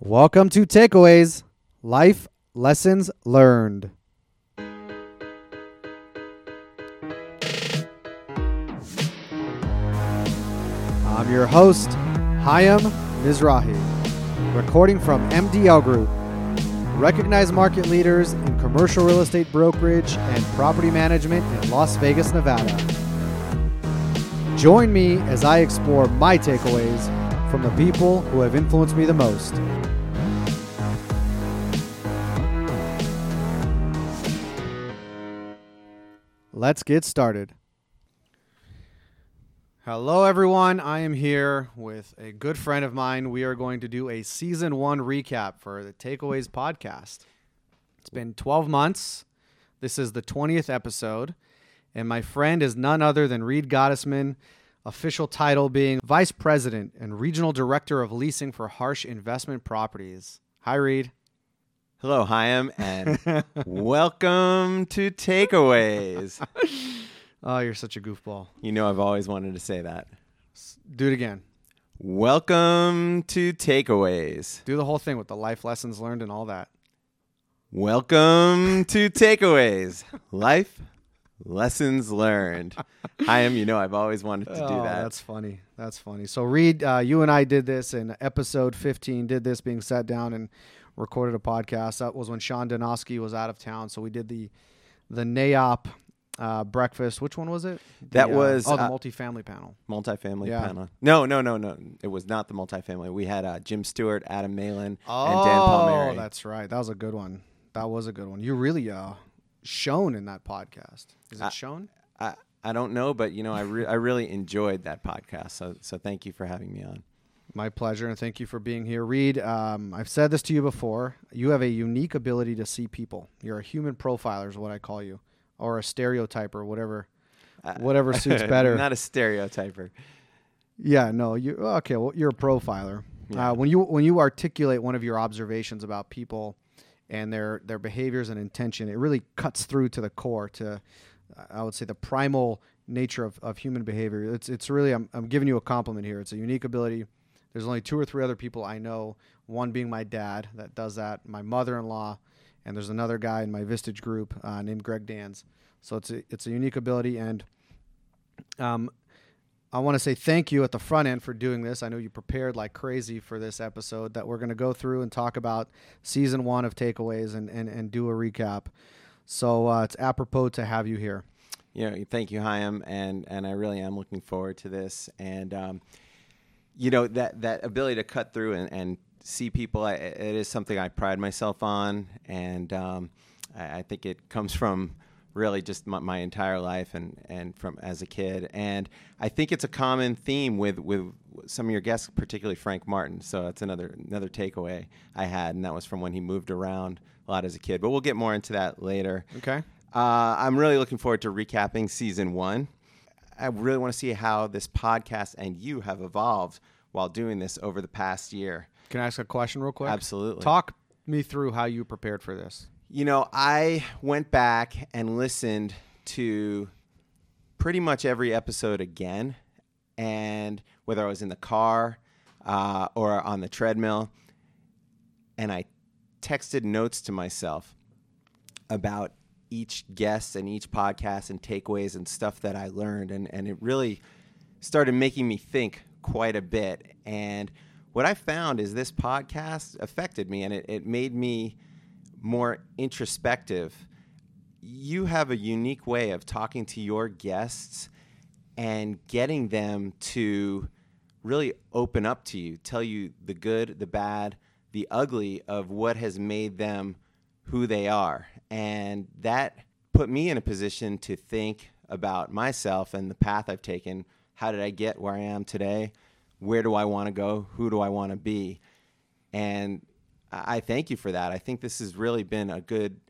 Welcome to Takeaways Life Lessons Learned. I'm your host, Hayam Mizrahi, recording from MDL Group, recognized market leaders in commercial real estate brokerage and property management in Las Vegas, Nevada. Join me as I explore my takeaways from the people who have influenced me the most. Let's get started. Hello, everyone. I am here with a good friend of mine. We are going to do a season one recap for the Takeaways podcast. It's been 12 months. This is the 20th episode. And my friend is none other than Reed Gottesman, official title being Vice President and Regional Director of Leasing for Harsch Investment Properties. Hi, Reed. Hello, Hyam, and welcome to Takeaways. Oh, you're such a goofball. You know, I've always wanted to say that. Do it again. Welcome to Takeaways. Do the whole thing with the life lessons learned and all that. Welcome to Takeaways. Life lessons learned. Hyam, you know, I've always wanted to do oh, that. That's funny. That's funny. So, Reed, uh, you and I did this in episode 15, did this being sat down and recorded a podcast. That was when Sean Donosky was out of town. So, we did the the NAIOP uh, breakfast. Which one was it? That The, uh, was, oh, the uh, multifamily panel. Multifamily Yeah. panel. No, no, no, no. It was not the multifamily. We had uh, Jim Stewart, Adam Malin, Oh, and Dan Palmieri. Oh, that's right. That was a good one. That was a good one. You really uh shown in that podcast. Is it Uh, shown? I, I don't know, but you know, I re- I really enjoyed that podcast. So so thank you for having me on. My pleasure, and thank you for being here. Reed, um, I've said this to you before. You have a unique ability to see people. You're a human profiler, is what I call you, or a stereotyper, whatever, Uh, whatever suits better. Not a stereotyper. yeah, no, you okay? Well, you're a profiler. Yeah. Uh, when you when you articulate one of your observations about people and their their behaviors and intention, it really cuts through to the core, to I would say the primal nature of, of human behavior. It's it's really I'm I'm giving you a compliment here. It's a unique ability. There's only two or three other people I know. One being my dad that does that, my mother-in-law, and there's another guy in my Vistage group uh, named Greg Dans. So it's a it's a unique ability, and um, I want to say thank you at the front end for doing this. I know you prepared like crazy for this episode that we're going to go through and talk about season one of takeaways and and, and do a recap. So uh, it's apropos to have you here. Know, thank you, Hyam, and and I really am looking forward to this. And um, you know that that ability to cut through and, and see people, I, it is something I pride myself on, and um, I, I think it comes from really just my, my entire life and and from as a kid. And I think it's a common theme with with some of your guests, particularly Frank Martin. So that's another another takeaway I had, and that was from when he moved around a lot as a kid. But we'll get more into that later. Okay. Uh, I'm really looking forward to recapping season one. I really want to see how this podcast and you have evolved while doing this over the past year. Can I ask a question real quick? Absolutely. Talk me through how you prepared for this. You know, I went back and listened to pretty much every episode again, and whether I was in the car uh, or on the treadmill, and I texted notes to myself about each guest and each podcast and takeaways and stuff that I learned, and and it really started making me think quite a bit. And what I found is this podcast affected me, and it, it made me more introspective. You have a unique way of talking to your guests and getting them to really open up to you, tell you the good, the bad, the ugly of what has made them who they are. And that put me in a position to think about myself and the path I've taken. How did I get where I am today? Where do I want to go? Who do I want to be? And I thank you for that. I think this has really been a good,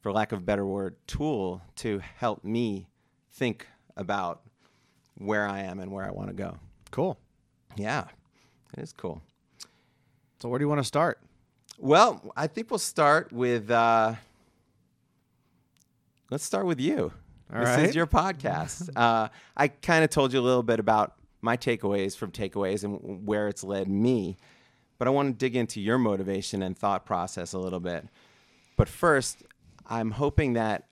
for lack of a better word, tool to help me think about where I am and where I want to go. Cool. Yeah, it is cool. So where do you want to start? Well, I think we'll start with. Uh, let's start with you. All this right. is your podcast. uh, I kind of told you a little bit about my takeaways from takeaways and where it's led me, but I want to dig into your motivation and thought process a little bit. But first, I'm hoping that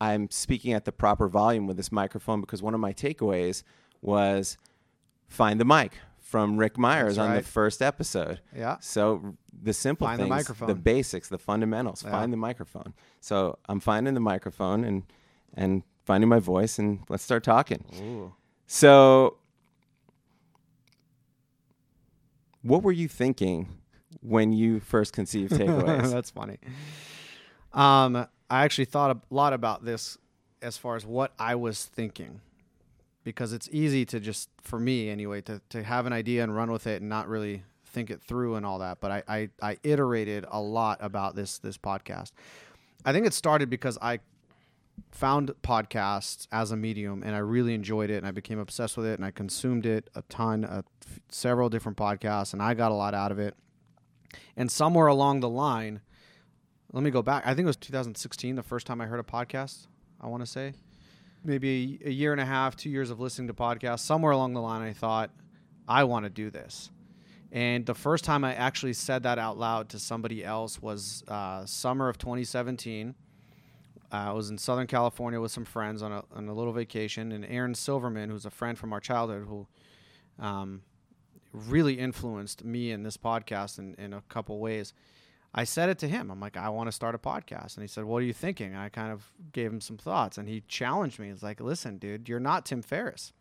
I'm speaking at the proper volume with this microphone because one of my takeaways was find the mic from Rick Myers That's on the first episode. Yeah. So the simple Find the things, microphone. basics, the fundamentals. Yeah. Find the microphone. So I'm finding the microphone and and finding my voice, and let's start talking. Ooh. So, what were you thinking when you first conceived takeaways? That's funny. Um, I actually thought a lot about this as far as what I was thinking, because it's easy to just, for me anyway, to, to have an idea and run with it and not really think it through and all that. But I, I, I iterated a lot about this this podcast. I think it started because I found podcasts as a medium and I really enjoyed it and I became obsessed with it and I consumed it a ton, uh, f- several different podcasts, and I got a lot out of it. And somewhere along the line, let me go back. I think it was 2016, the first time I heard a podcast. I want to say maybe a, year and a half, two years of listening to podcasts. Somewhere along the line, I thought, I want to do this. And the first time I actually said that out loud to somebody else was uh, summer of 2017. Uh, I was in Southern California with some friends on a, on a little vacation, and Aaron Silverman, who's a friend from our childhood, who um, really influenced me in this podcast in, in a couple ways. I said it to him. I'm like, I want to start a podcast. And he said, What are you thinking? And I kind of gave him some thoughts. And he challenged me. He's like, Listen, dude, you're not Tim Ferriss.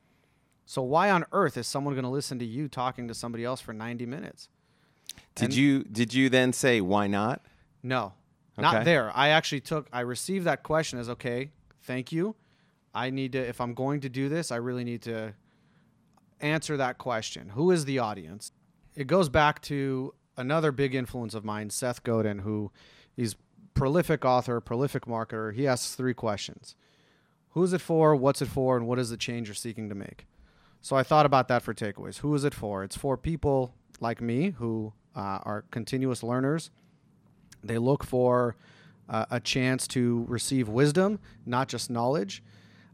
So why on earth is someone going to listen to you talking to somebody else for 90 minutes? did and- you did you then say why not? No, Okay. not there. I actually took, I received that question as okay, thank you. I need to, if I'm going to do this, I really need to answer that question. Who is the audience? It goes back to another big influence of mine, Seth Godin, who he's prolific author, prolific marketer. He asks three questions. Who's it for? What's it for? And what is the change you're seeking to make? So I thought about that for takeaways. Who is it for? It's for people like me who uh, are continuous learners. They look for uh, a chance to receive wisdom, not just knowledge.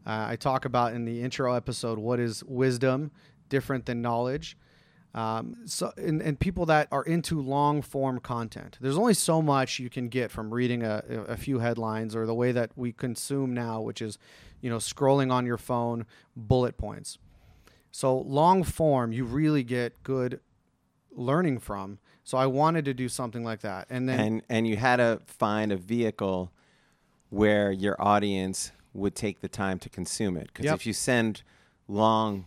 Uh, I talk about in the intro episode what is wisdom different than knowledge. Um, so, and, and people that are into long form content, there's only so much you can get from reading a, a few headlines or the way that we consume now, which is, you know, scrolling on your phone, bullet points. So long form, you really get good learning from. So I wanted to do something like that, and then and and you had to find a vehicle where your audience would take the time to consume it. Because Yep. if you send long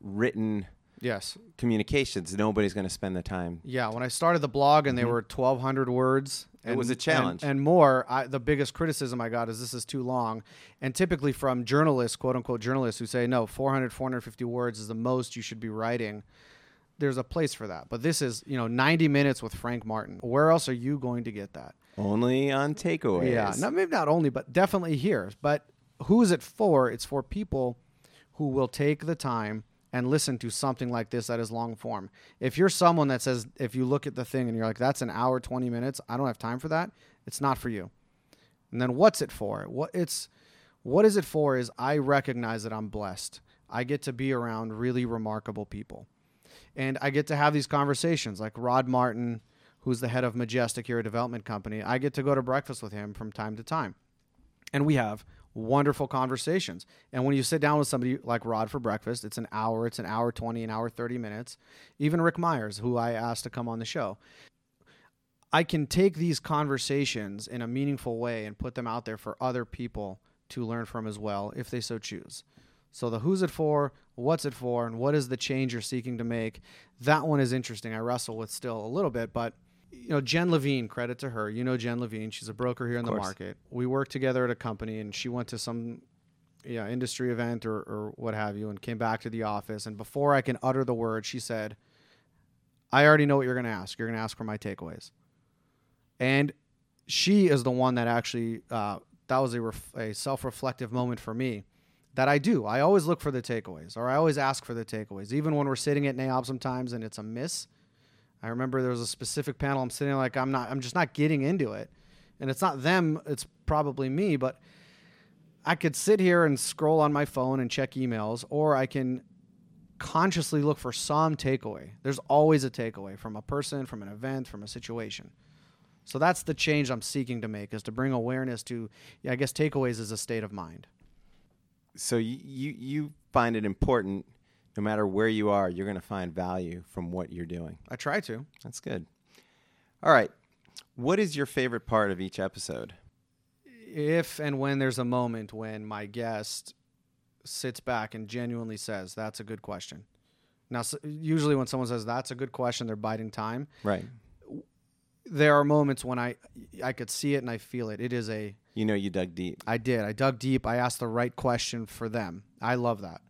written yes, communications, nobody's going to spend the time. yeah. When I started the blog and they Mhm. were 1,200 words, It and, was a challenge. and, and more. I, the biggest criticism I got is this is too long, and typically from journalists, quote unquote journalists, who say no, 400, 450 words is the most you should be writing. There's a place for that, but this is you know 90 minutes with Frank Martin. Where else are you going to get that? Only on takeaways. Yeah, not, maybe not only, but definitely here. But who is it for? It's for people who will take the time and listen to something like this that is long form. If you're someone that says, if you look at the thing and you're like, that's an hour, 20 minutes, I don't have time for that, it's not for you. And then what's it for? What it's what is it for is I recognize that I'm blessed. I get to be around really remarkable people. And I get to have these conversations like Rod Martin, who's the head of Majestic here, a development company. I get to go to breakfast with him from time to time. And we have wonderful conversations. And when you sit down with somebody like Rod for breakfast, it's an hour, it's an hour 20, an hour 30 minutes. Even Rick Myers, who I asked to come on the show. I can take these conversations in a meaningful way and put them out there for other people to learn from as well, if they so choose. So the who's it for, what's it for, and what is the change you're seeking to make? That one is interesting. I wrestle with still a little bit, but you know, Jen Levine, credit to her. You know Jen Levine. She's a broker here in the market. We worked together at a company, and she went to some yeah, industry event or, or what have you, and came back to the office. And before I can utter the word, she said, "I already know what you're going to ask. You're going to ask for my takeaways." And she is the one that actually uh, that was a, ref- a self-reflective moment for me that I do. I always look for the takeaways, or I always ask for the takeaways, even when we're sitting at NAIOP sometimes and it's a miss. I remember there was a specific panel I'm sitting like I'm not I'm just not getting into it. And it's not them, it's probably me, but I could sit here and scroll on my phone and check emails or I can consciously look for some takeaway. There's always a takeaway from a person, from an event, from a situation. So that's the change I'm seeking to make is to bring awareness to yeah, I guess takeaways is a state of mind. So you you, you find it important no matter where you are, you're going to find value from what you're doing. I try to. That's good. All right. What is your favorite part of each episode? If and when there's a moment when my guest sits back and genuinely says, "That's a good question." Now, usually when someone says that's a good question, they're biding time. Right. There are moments when I I could see it and I feel it. It is a You know you dug deep. I did. I dug deep. I asked the right question for them. I love that.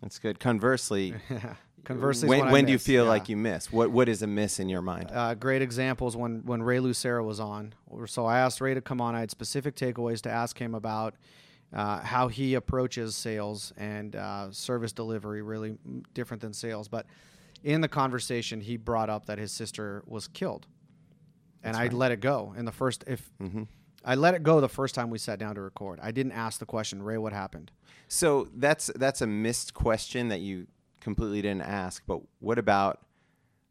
That's good. Conversely, Conversely, when, when, do you feel yeah. like you miss? What what is a miss in your mind? Uh, great examples when when Ray Lucero was on. So I asked Ray to come on. I had specific takeaways to ask him about uh, how he approaches sales and uh, service delivery, really different than sales. But in the conversation, he brought up that his sister was killed, and I let it go. In the first, if Mm-hmm. I let it go the first time we sat down to record, I didn't ask the question, Ray, what happened? So that's that's a missed question that you completely didn't ask. But what about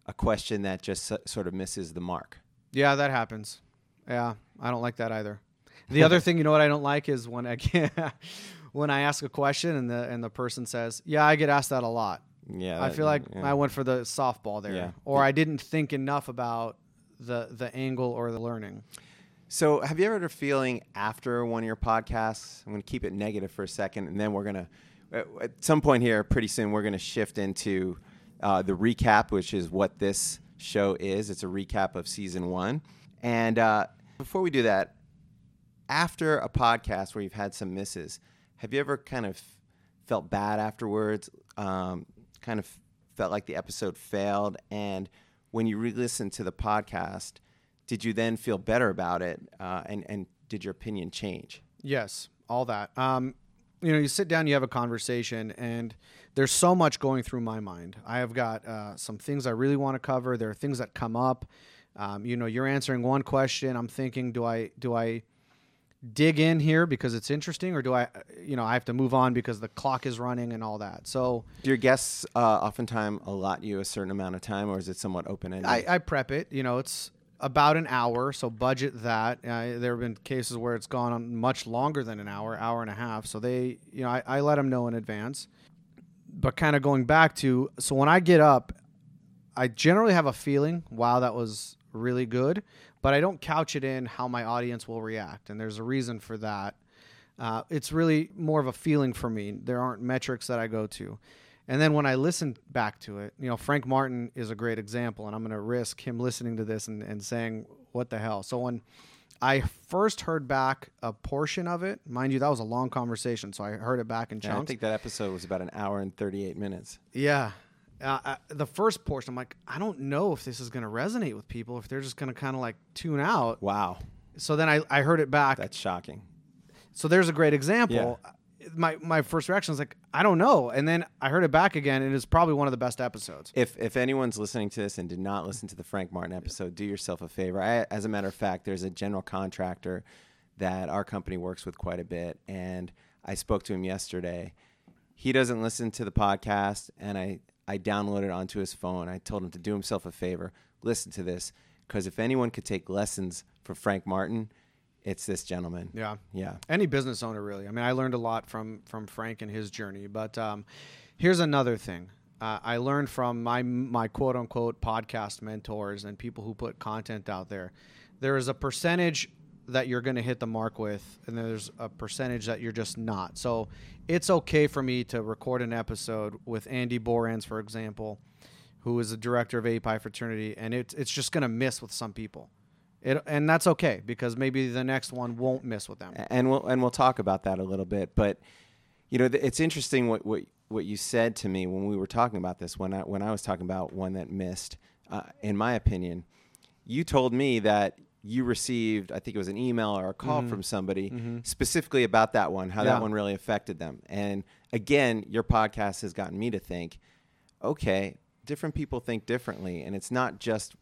a question that just so- sort of misses the mark? Yeah, that happens. Yeah, I don't like that either. The other thing, you know what I don't like is when I when I ask a question and the and the person says, "Yeah, I get asked that a lot." Yeah, I feel like yeah. I went for the softball there, Yeah. or I didn't think enough about the the angle or the learning. So, have you ever had a feeling after one of your podcasts? I'm going to keep it negative for a second, and then we're going to, at some point here, pretty soon, we're going to shift into uh, the recap, which is what this show is. It's a recap of season one. And uh, before we do that, after a podcast where you've had some misses, have you ever kind of felt bad afterwards? Um, kind of felt like the episode failed? And when you re listened to the podcast, did you then feel better about it? Uh, and, and did your opinion change? Yes, all that. Um, you know, you sit down, you have a conversation, and there's so much going through my mind. I have got uh, some things I really want to cover. There are things that come up. Um, you know, you're answering one question. I'm thinking, do I do I dig in here because it's interesting, or do I, you know, I have to move on because the clock is running and all that. So Do your guests uh, oftentimes allot you a certain amount of time, or is it somewhat open ended? I, I prep it. You know, it's about an hour, so budget that. Uh, there have been cases where it's gone on much longer than an hour, hour and a half. So they, you know, I, I let them know in advance. But kind of going back to, so when I get up, I generally have a feeling, wow, that was really good, but I don't couch it in how my audience will react. And there's a reason for that. Uh, it's really more of a feeling for me. There aren't metrics that I go to. And then when I listened back to it, you know, Frank Martin is a great example, and I'm going to risk him listening to this and, and saying, what the hell? So when I first heard back a portion of it, mind you, that was a long conversation, so I heard it back in Yeah, I chunks. think that episode was about an hour and 38 minutes. Yeah. Uh, I, the first portion, I'm like, I don't know if this is going to resonate with people, if they're just going to kind of like tune out. Wow. So then I, I heard it back. That's shocking. So there's a great example. My, my first reaction was like, I don't know. And then I heard it back again, and it's probably one of the best episodes. If if anyone's listening to this and did not listen to the Frank Martin episode, do yourself a favor. I, as a matter of fact, there's a general contractor that our company works with quite a bit, and I spoke to him yesterday. He doesn't listen to the podcast, and I I downloaded onto his phone. I told him to do himself a favor, listen to this, because if anyone could take lessons from Frank Martin, it's this gentleman. Yeah. Yeah. any business owner really i mean i learned a lot from from frank and his journey but um, here's another thing uh, i learned from my my quote unquote podcast mentors and people who put content out there there is a percentage that you're going to hit the mark with and there's a percentage that you're just not so it's okay for me to record an episode with andy borans for example who is the director of AEPi fraternity and it, it's just going to miss with some people it, and that's okay because maybe the next one won't miss with them and we'll and we'll talk about that a little bit. But you know, th- it's interesting what what what you said to me when we were talking about this. When I when I was talking about one that missed, uh, in my opinion, you told me that you received, I think it was an email or a call from somebody specifically about that one, how Mm-hmm. Yeah. that one really affected them. And again, your podcast has gotten me to think, okay, different people think differently, and it's not just.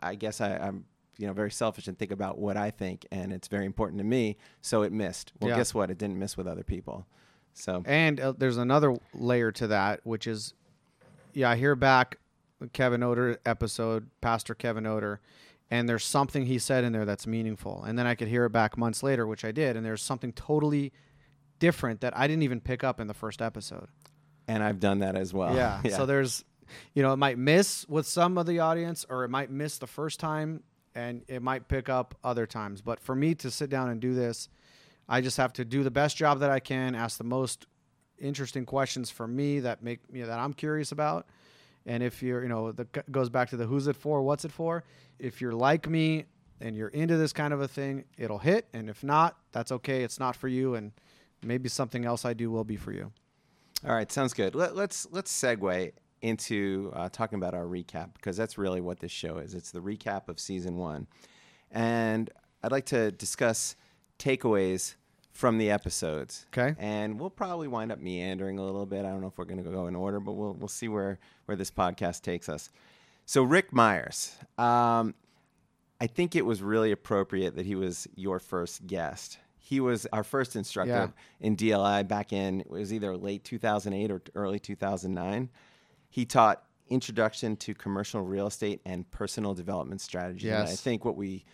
I guess I, I'm you know very selfish and think about what I think, and it's very important to me. So it missed. Well, Yeah. guess what? It didn't miss with other people. So And uh, there's another layer to that, which is yeah, I hear back Kevin Odor episode, Pastor Kevin Odor, and there's something he said in there that's meaningful. And then I could hear it back months later, which I did, and there's something totally different that I didn't even pick up in the first episode. And I've done that as well. Yeah. So there's, you know, it might miss with some of the audience, or it might miss the first time, and it might pick up other times. But for me to sit down and do this, I just have to do the best job that I can, ask the most interesting questions for me that make you know, that I'm curious about. And if you're, you know, the goes back to the who's it for, what's it for. If you're like me and you're into this kind of a thing, it'll hit. And if not, that's okay. It's not for you, and maybe something else I do will be for you. All right, sounds good. Let, let's let's segue into uh, talking about our recap because that's really what this show is. It's the recap of season one, and I'd like to discuss takeaways from the episodes. Okay. And we'll probably wind up meandering a little bit. I don't know if we're going to go in order, but we'll we'll see where where this podcast takes us. So Rick Myers, um, I think it was really appropriate that he was your first guest. He was our first instructor Yeah. in DLI back in it was either late 2008 or early 2009. He taught introduction to commercial real estate and personal development strategy. And I think what we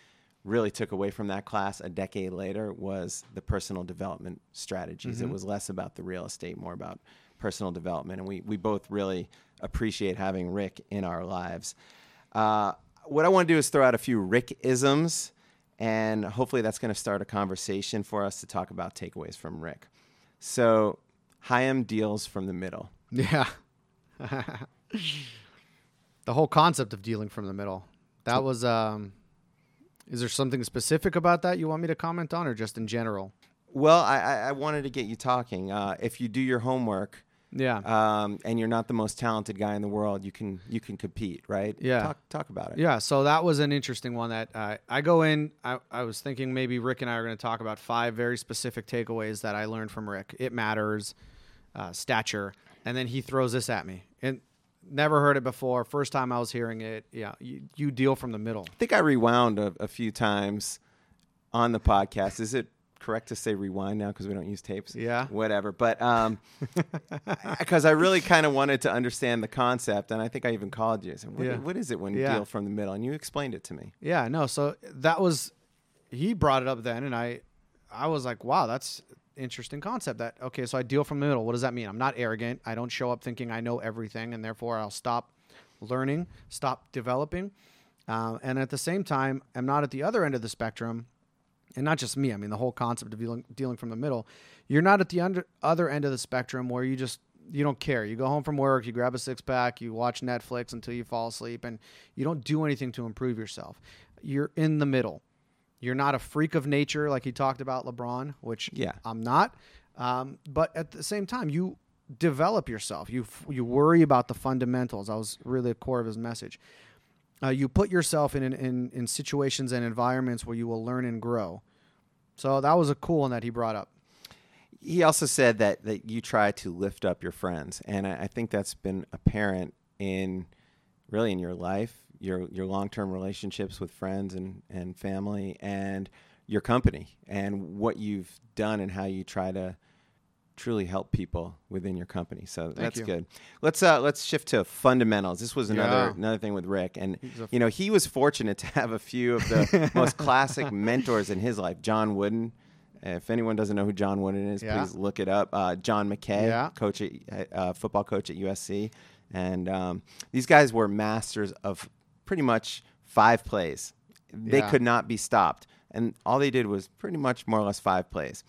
really took away from that class a decade later was the personal development strategies. It was less about the real estate, more about personal development. And we, we both really appreciate having Rick in our lives. Uh, what I want to do is throw out a few Rick isms, and hopefully that's going to start a conversation for us to talk about takeaways from Rick. So, Chaim deals from the middle. Yeah. the whole concept of dealing from the middle. That was um is there something specific about that you want me to comment on or just in general? Well, I, I, I wanted to get you talking. Uh, if you do your homework, Yeah. um, and you're not the most talented guy in the world, you can you can compete, right? Yeah. Talk talk about it. Yeah, so that was an interesting one that uh, I go in. I, I was thinking maybe Rick and I are going to talk about five very specific takeaways that I learned from Rick. It matters, uh, stature, and then he throws this at me. And never heard it before. First time I was hearing it. Yeah, you, you deal from the middle. I think I rewound a, a few times on the podcast. Is it correct to say rewind now because we don't use tapes? Yeah. Whatever. But um, because I really kind of wanted to understand the concept, and I think I even called you. I said, what, Yeah. what is it when you Yeah. deal from the middle? And you explained it to me. Yeah, no. So that was he brought it up then, and I I was like, wow, that's interesting concept. That okay, so I deal from the middle. What does that mean? I'm not arrogant. I don't show up thinking I know everything, and therefore I'll stop learning, stop developing, uh, and at the same time, I'm not at the other end of the spectrum. And not just me. I mean, the whole concept of dealing, dealing from the middle. You're not at the under, other end of the spectrum where you just you don't care. You go home from work, you grab a six pack, you watch Netflix until you fall asleep, and you don't do anything to improve yourself. You're in the middle. You're not a freak of nature like he talked about LeBron, which Yeah. I'm not. Um, but at the same time, you develop yourself. You f- you worry about the fundamentals. That was really the core of his message. Uh, you put yourself in, in in situations and environments where you will learn and grow. So that was a cool one that he brought up. He also said that that you try to lift up your friends, and I, I think that's been apparent in really in your life, your your long term relationships with friends and and family, and your company, and what you've done and how you try to truly help people within your company. So that's you. good. Let's uh let's shift to fundamentals. This was another Yeah. another thing with Rick, and a- you know he was fortunate to have a few of the most classic mentors in his life. John Wooden. If anyone doesn't know who John Wooden is, Yeah. please look it up. Uh, John McKay, Yeah. coach at uh, football coach at USC, and um, these guys were masters of pretty much five plays. They Yeah. could not be stopped, and all they did was pretty much more or less five plays.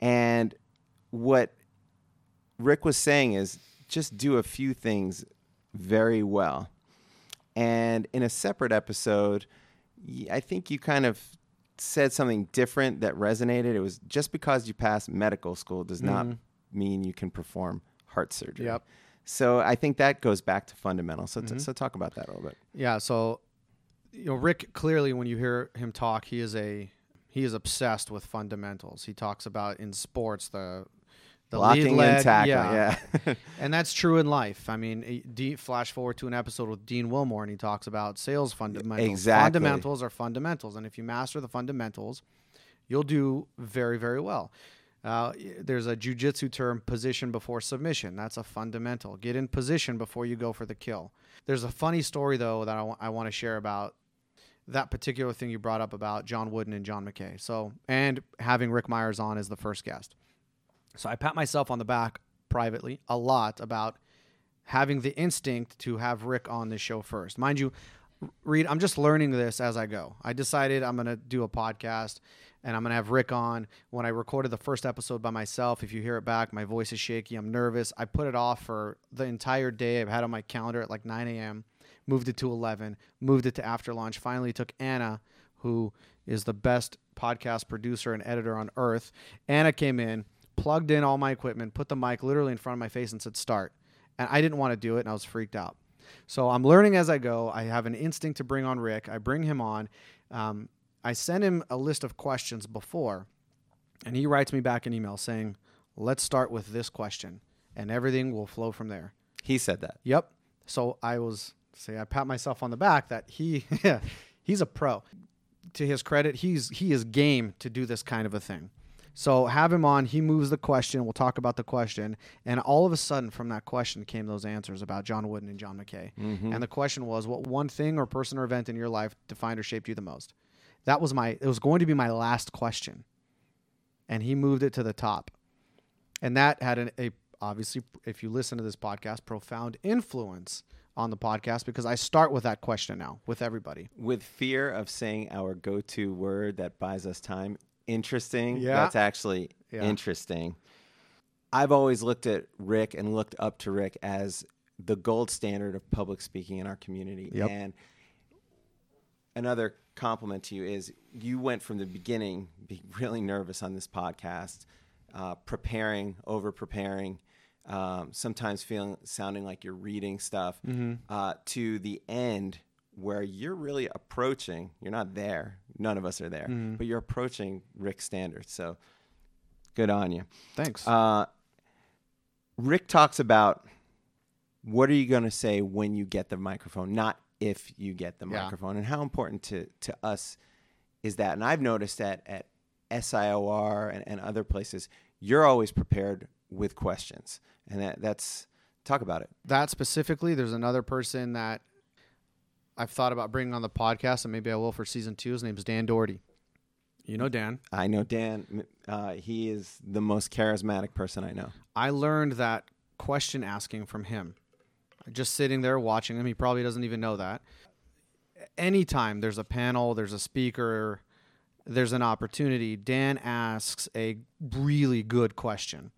And what Rick was saying is just do a few things very well. And in a separate episode, I think you kind of said something different that resonated. It was just because you passed medical school does not mm-hmm. mean you can perform heart surgery. Yep. So I think that goes back to fundamentals. So, t- mm-hmm. so talk about that a little bit. Yeah, so you know Rick clearly when you hear him talk, he is a he is obsessed with fundamentals. He talks about in sports the the Blocking lead leg, and tackling. Yeah. and that's true in life. I mean, D, flash forward to an episode with Dean Wilmore, and he talks about sales fundamentals. Exactly. Fundamentals are fundamentals, and if you master the fundamentals, you'll do very, very well. Uh, there's a jujitsu term, position before submission. That's a fundamental. Get in position before you go for the kill. There's a funny story, though, that I want to share about that particular thing you brought up about John Wooden and John McKay. So, and having Rick Myers on as the first guest. So I pat myself on the back privately a lot about having the instinct to have Rick on this show first. Mind you, Reed, I'm just learning this as I go. I decided I'm going to do a podcast and I'm going to have Rick on. When I recorded the first episode by myself, if you hear it back, my voice is shaky. I'm nervous. I put it off for the entire day. I've had on my calendar at like 9 a.m., moved it to 11, moved it to after lunch. Finally, took Anna, who is the best podcast producer and editor on earth. Anna came in, plugged in all my equipment, put the mic literally in front of my face, and said, Start. And I didn't want to do it, and I was freaked out. So I'm learning as I go. I have an instinct to bring on Rick. I bring him on. Um, I sent him a list of questions before, and he writes me back an email saying, "Let's start with this question, and everything will flow from there." He said that. Yep. So I was say I pat myself on the back that he he's a pro. To his credit, he's he is game to do this kind of a thing. So have him on. He moves the question. We'll talk about the question, and all of a sudden, from that question came those answers about John Wooden and John McKay. Mm-hmm. And the question was, what one thing or person or event in your life defined or shaped you the most? That was my. It was going to be my last question, and he moved it to the top, and that had an, a obviously, if you listen to this podcast, profound influence on the podcast because I start with that question now with everybody. With fear of saying our go-to word that buys us time, interesting. Yeah. That's actually Yeah. interesting. I've always looked at Rick and looked up to Rick as the gold standard of public speaking in our community. Yep. And another compliment to you is you went from the beginning being really nervous on this podcast, uh, preparing, over preparing, um, sometimes feeling sounding like you're reading stuff, uh, to the end where you're really approaching. You're not there. None of us are there, but you're approaching Rick's standards. So good on you. Thanks. Uh, Rick talks about what are you going to say when you get the microphone, not if you get the Yeah. microphone, and how important to, to us is that. And I've noticed that at SIOR and, and other places, you're always prepared with questions, and that, that's talk about it. that specifically, there's another person that I've thought about bringing on the podcast, and maybe I will for season two. His name's Dan Doherty. You know Dan. I know Dan; uh, he is the most charismatic person I know. I learned that question asking from him. Just sitting there watching him, he probably doesn't even know that. Anytime there's a panel, there's a speaker, there's an opportunity, Dan asks a really good question.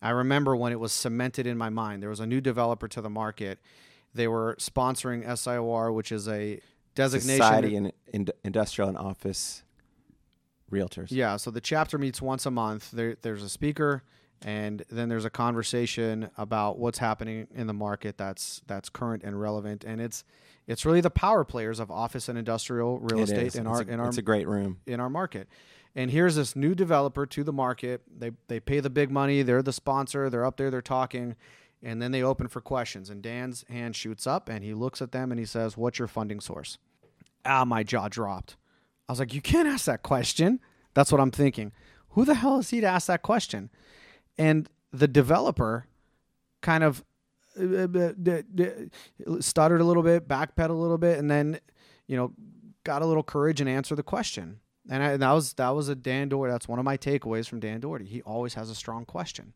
I remember when it was cemented in my mind. There was a new developer to the market. They were sponsoring SIOR, which is a designation. Society and in, Industrial and Office Realtors. Yeah, so the chapter meets once a month. There, there's a speaker, and then there's a conversation about what's happening in the market that's that's current and relevant. And it's it's really the power players of office and industrial real It estate is. in It's our a, in our it's a great room. in our market. And here's this new developer to the market. They they pay the big money. They're the sponsor. They're up there. They're talking, and then they open for questions. And Dan's hand shoots up, and he looks at them and he says, "What's your funding source?" Ah, my jaw dropped. I was like, "You can't ask that question." That's what I'm thinking. Who the hell is he to ask that question? And the developer kind of stuttered a little bit, backpedaled a little bit, and then, you know, got a little courage and answered the question. And, I, and that was that was a Dan Doherty. That's one of my takeaways from Dan Doherty. He always has a strong question.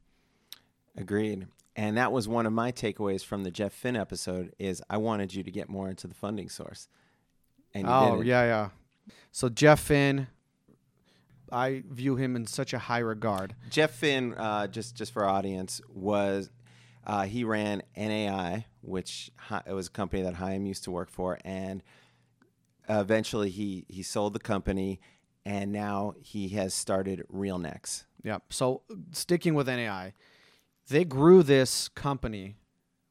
Agreed. And that was one of my takeaways from the Jeff Finn episode is I wanted you to get more into the funding source. And oh yeah, yeah. So Jeff Finn, I view him in such a high regard. Jeff Finn, uh, just just for our audience, was uh, he ran NAI, which Hi- it was a company that Chaim used to work for, and eventually he he sold the company, and now he has started RealNex. Yeah. So sticking with NAI, they grew this company,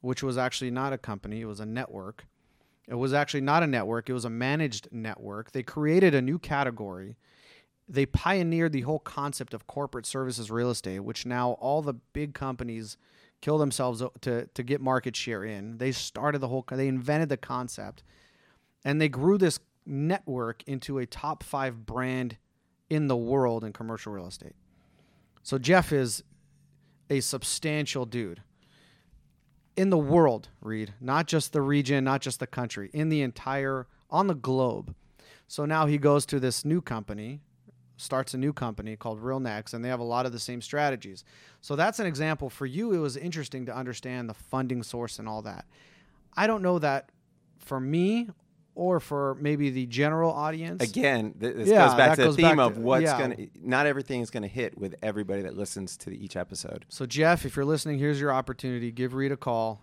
which was actually not a company, it was a network. It was actually not a network, it was a managed network. They created a new category. They pioneered the whole concept of corporate services real estate, which now all the big companies kill themselves to, to get market share in. They started the whole, they invented the concept and they grew this network into a top five brand in the world in commercial real estate. So Jeff is a substantial dude in the world, Reed, not just the region, not just the country, in the entire on the globe. So now he goes to this new company, starts a new company called RealNex, and they have a lot of the same strategies. So that's an example for you. It was interesting to understand the funding source and all that. I don't know that for me or for maybe the general audience. Again, th- this Yeah, goes back to the theme of what's yeah. going to, not everything is going to hit with everybody that listens to each episode. So Jeff, if you're listening, here's your opportunity. Give Reed a call.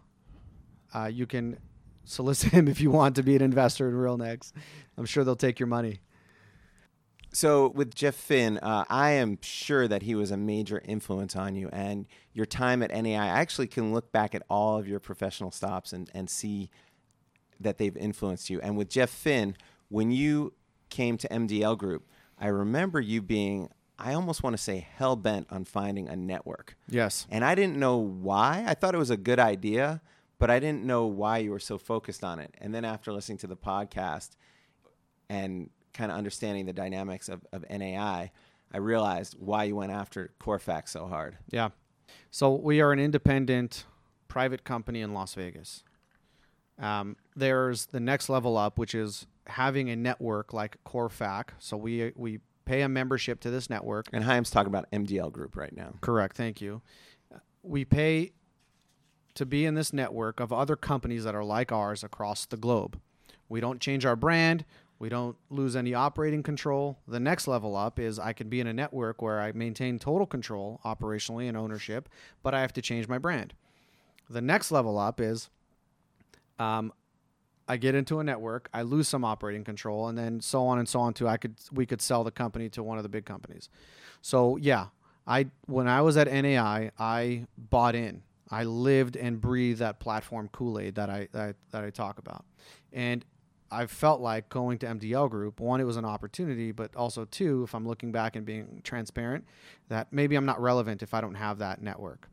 Uh, you can solicit him if you want to be an investor in RealNex. I'm sure they'll take your money. So with Jeff Finn, uh, I am sure that he was a major influence on you and your time at NAI. I actually can look back at all of your professional stops and, and see that they've influenced you. And with Jeff Finn, when you came to MDL Group, I remember you being, I almost want to say, hell bent on finding a network. Yes. And I didn't know why. I thought it was a good idea, but I didn't know why you were so focused on it. And then after listening to the podcast and kind of understanding the dynamics of, of NAI, I realized why you went after Corfac so hard. Yeah. So we are an independent private company in Las Vegas. Um, there's the next level up, which is having a network like Corfac. So we we pay a membership to this network. And Chaim's talking about MDL Group right now. Correct. Thank you. We pay to be in this network of other companies that are like ours across the globe. We don't change our brand. We don't lose any operating control. The next level up is I can be in a network where I maintain total control operationally and ownership, but I have to change my brand. The next level up is um, I get into a network, I lose some operating control, and then so on and so on. To I could we could sell the company to one of the big companies. So yeah, I when I was at NAI, I bought in. I lived and breathed that platform Kool Aid that I that, that I talk about, and I felt like going to MDL Group. One, it was an opportunity, but also two, if I'm looking back and being transparent, that maybe I'm not relevant if I don't have that network.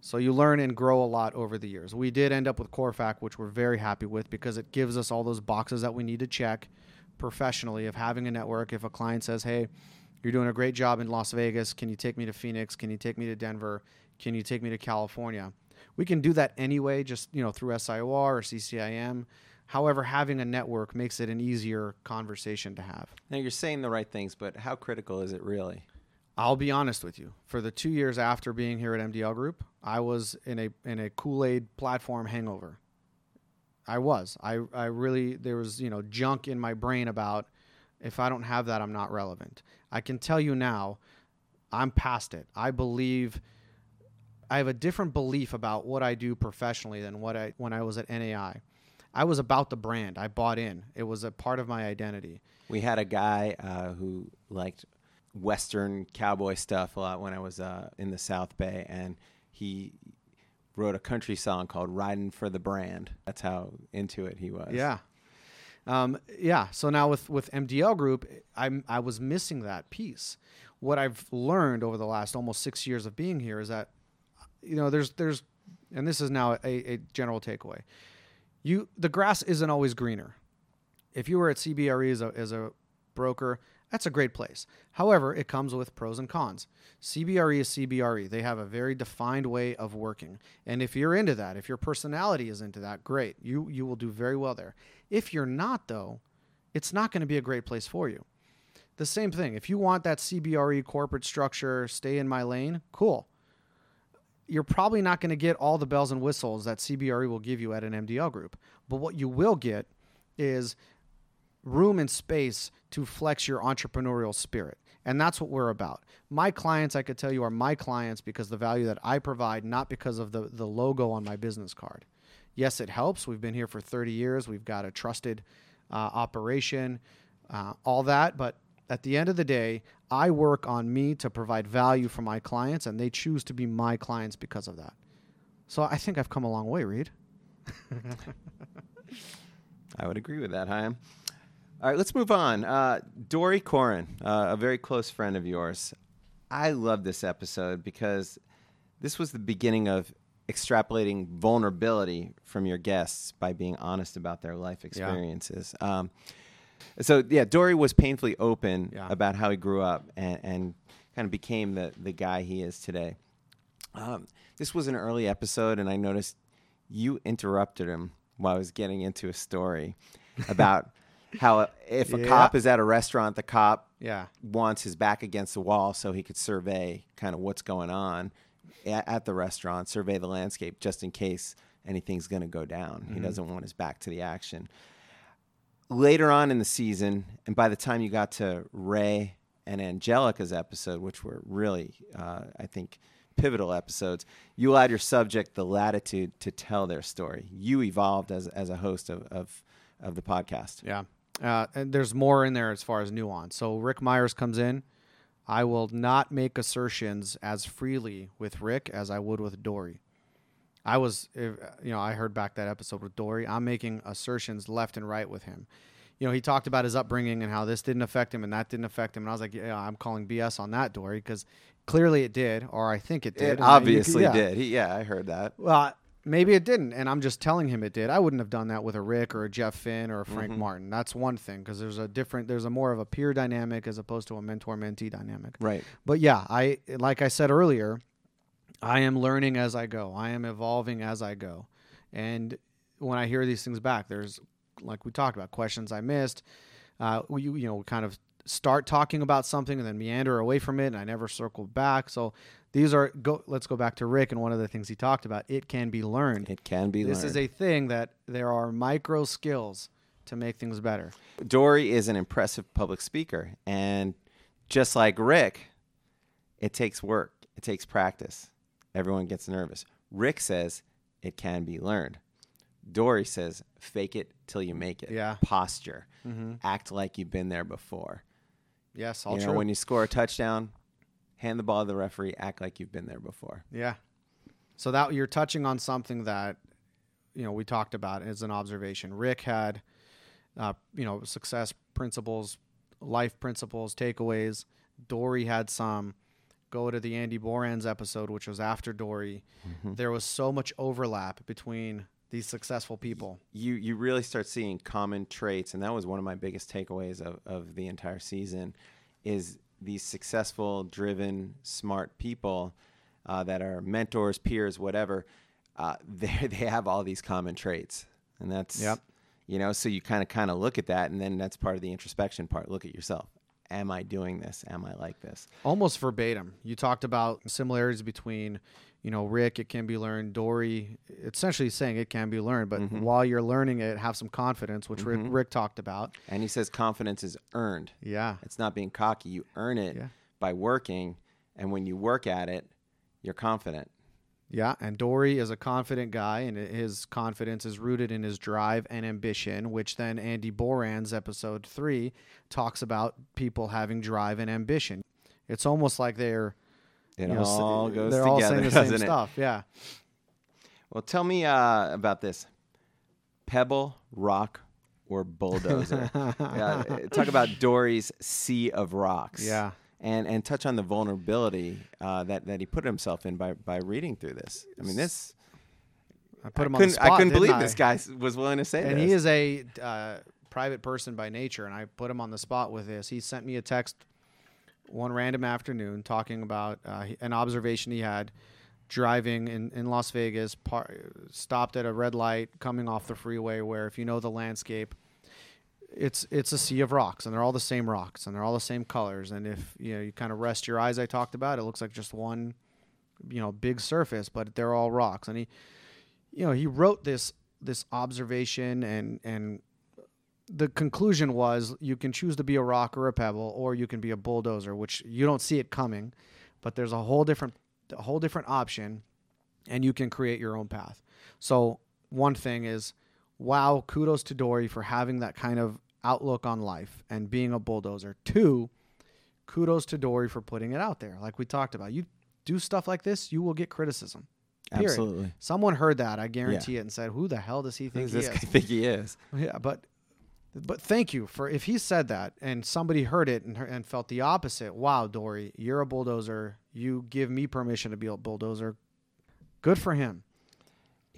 So you learn and grow a lot over the years. We did end up with Corfac, which we're very happy with because it gives us all those boxes that we need to check professionally of having a network. If a client says, "Hey, you're doing a great job in Las Vegas. Can you take me to Phoenix? Can you take me to Denver? Can you take me to California?" We can do that anyway, just you know through SIOR or CCIM. However, having a network makes it an easier conversation to have. Now you're saying the right things, but how critical is it really? I'll be honest with you. For the two years after being here at MDL Group, I was in a in a Kool Aid platform hangover. I was. I I really there was you know junk in my brain about if I don't have that, I'm not relevant. I can tell you now, I'm past it. I believe. I have a different belief about what I do professionally than what I when I was at NAI. I was about the brand. I bought in. It was a part of my identity. We had a guy uh, who liked Western cowboy stuff a lot when I was uh, in the South Bay, and he wrote a country song called "Riding for the Brand." That's how into it he was. Yeah. Um, yeah. So now with, with MDL Group, I'm, I was missing that piece. What I've learned over the last almost six years of being here is that, you know, there's, there's, and this is now a, a general takeaway. You, the grass isn't always greener. If you were at CBRE as a, as a broker, that's a great place. However, it comes with pros and cons. CBRE is CBRE. They have a very defined way of working. And if you're into that, if your personality is into that, great. You you will do very well there. If you're not though, it's not going to be a great place for you. The same thing. If you want that CBRE corporate structure, stay in my lane, cool. You're probably not going to get all the bells and whistles that CBRE will give you at an MDL group. But what you will get is room and space to flex your entrepreneurial spirit. And that's what we're about. My clients, I could tell you, are my clients because the value that I provide, not because of the, the logo on my business card. Yes, it helps. We've been here for 30 years. We've got a trusted uh, operation, uh, all that. But at the end of the day, I work on me to provide value for my clients, and they choose to be my clients because of that. So I think I've come a long way, Reed. I would agree with that, Chaim. All right, let's move on. Uh, Dory Corin, uh, a very close friend of yours. I love this episode because this was the beginning of extrapolating vulnerability from your guests by being honest about their life experiences. Um, So yeah, Dory was painfully open Yeah. about how he grew up and, and kind of became the the guy he is today. Um, this was an early episode, and I noticed you interrupted him while I was getting into a story about how if a Yeah. cop is at a restaurant, the cop Yeah. wants his back against the wall so he could survey kind of what's going on at, at the restaurant, survey the landscape just in case anything's going to go down. He doesn't want his back to the action. Later on in the season, and by the time you got to Ray and Angelica's episode, which were really, uh, I think, pivotal episodes, you allowed your subject the latitude to tell their story. You evolved as, as a host of, of, of the podcast. Yeah. Uh, and there's more in there as far as nuance. So Rick Myers comes in. I will not make assertions as freely with Rick as I would with Dory. I was, uh, you know, I heard back that episode with Dory. I'm making assertions left and right with him. You know, he talked about his upbringing and how this didn't affect him and that didn't affect him. And I was like, yeah, I'm calling BS on that, Dory, because clearly it did, or I think it did. It And I- you obviously yeah. did. He, yeah, I heard that. Well, maybe it didn't, and I'm just telling him it did. I wouldn't have done that with a Rick or a Jeff Finn or a Frank mm-hmm. Martin. That's one thing because there's a different, there's a more of a peer dynamic as opposed to a mentor-mentee dynamic. Right. But yeah, I like I said earlier, I am learning as I go. I am evolving as I go, and when I hear these things back, there's like we talked about questions I missed. Uh, we, you know, kind of start talking about something and then meander away from it, and I never circled back. So these are go. Let's go back to Rick and one of the things he talked about. It can be learned. It can be learned. This learned. is a thing that there are micro skills to make things better. Dory is an impressive public speaker, and just like Rick, it takes work. It takes practice. Everyone gets nervous. Rick says it can be learned. Dory says fake it till you make it. Yeah. Posture. Act like you've been there before. Yes, all you know, true. when you score a touchdown, hand the ball to the referee. Act like you've been there before. Yeah. So that you're touching on something that you know we talked about as an observation. Rick had uh, you know success principles, life principles, takeaways. Dory had some. Go to the Andy Borans episode, which was after Dory. There was so much overlap between these successful people. you you really start seeing common traits and that was one of my biggest takeaways of, of the entire season is these successful driven smart people uh, that are mentors peers whatever uh, they they have all these common traits and that's Yep. you know so you kind of kind of look at that and then that's part of the introspection part look at yourself am i doing this am i like this almost verbatim. You talked about similarities between, you know, Rick, it can be learned, Dory, essentially saying it can be learned, but mm-hmm. while you're learning it, have some confidence, which Rick, mm-hmm. Rick talked about. and he says confidence is earned Yeah. It's not being cocky. You earn it Yeah. by working, and when you work at it, you're confident. Yeah. And Dory is a confident guy, and his confidence is rooted in his drive and ambition, which then Andy Borans' episode three talks about people having drive and ambition. It's almost like they're, It you know, all goes they're together, all saying the same doesn't it? stuff. Yeah. Well, tell me uh, about this: pebble, rock, or bulldozer. Uh, talk about Dory's sea of rocks. Yeah. And, and touch on the vulnerability uh, that, that he put himself in by, by reading through this. I mean, this I put him I on the spot. I couldn't believe I? this guy was willing to say and this. he is a uh, private person by nature and i put him on the spot with this he sent me a text one random afternoon talking about uh, an observation he had driving in, in las vegas par- stopped at a red light coming off the freeway where if you know the landscape it's it's a sea of rocks and they're all the same rocks and they're all the same colors and if you know you kind of rest your eyes i talked about it looks like just one you know big surface but they're all rocks and he you know he wrote this this observation and and the conclusion was you can choose to be a rock or a pebble or you can be a bulldozer which you don't see it coming but there's a whole different a whole different option and you can create your own path. So one thing is wow kudos to dory for having that kind of outlook on life and being a bulldozer two kudos to dory for putting it out there like we talked about you do stuff like this you will get criticism Period. Absolutely. Someone heard that, I guarantee it, and said, "Who the hell does he think does he is?" think he is? Yeah, but but thank you for if he said that and somebody heard it and, and felt the opposite. Wow, Dory, you're a bulldozer. You give me permission to be a bulldozer. Good for him.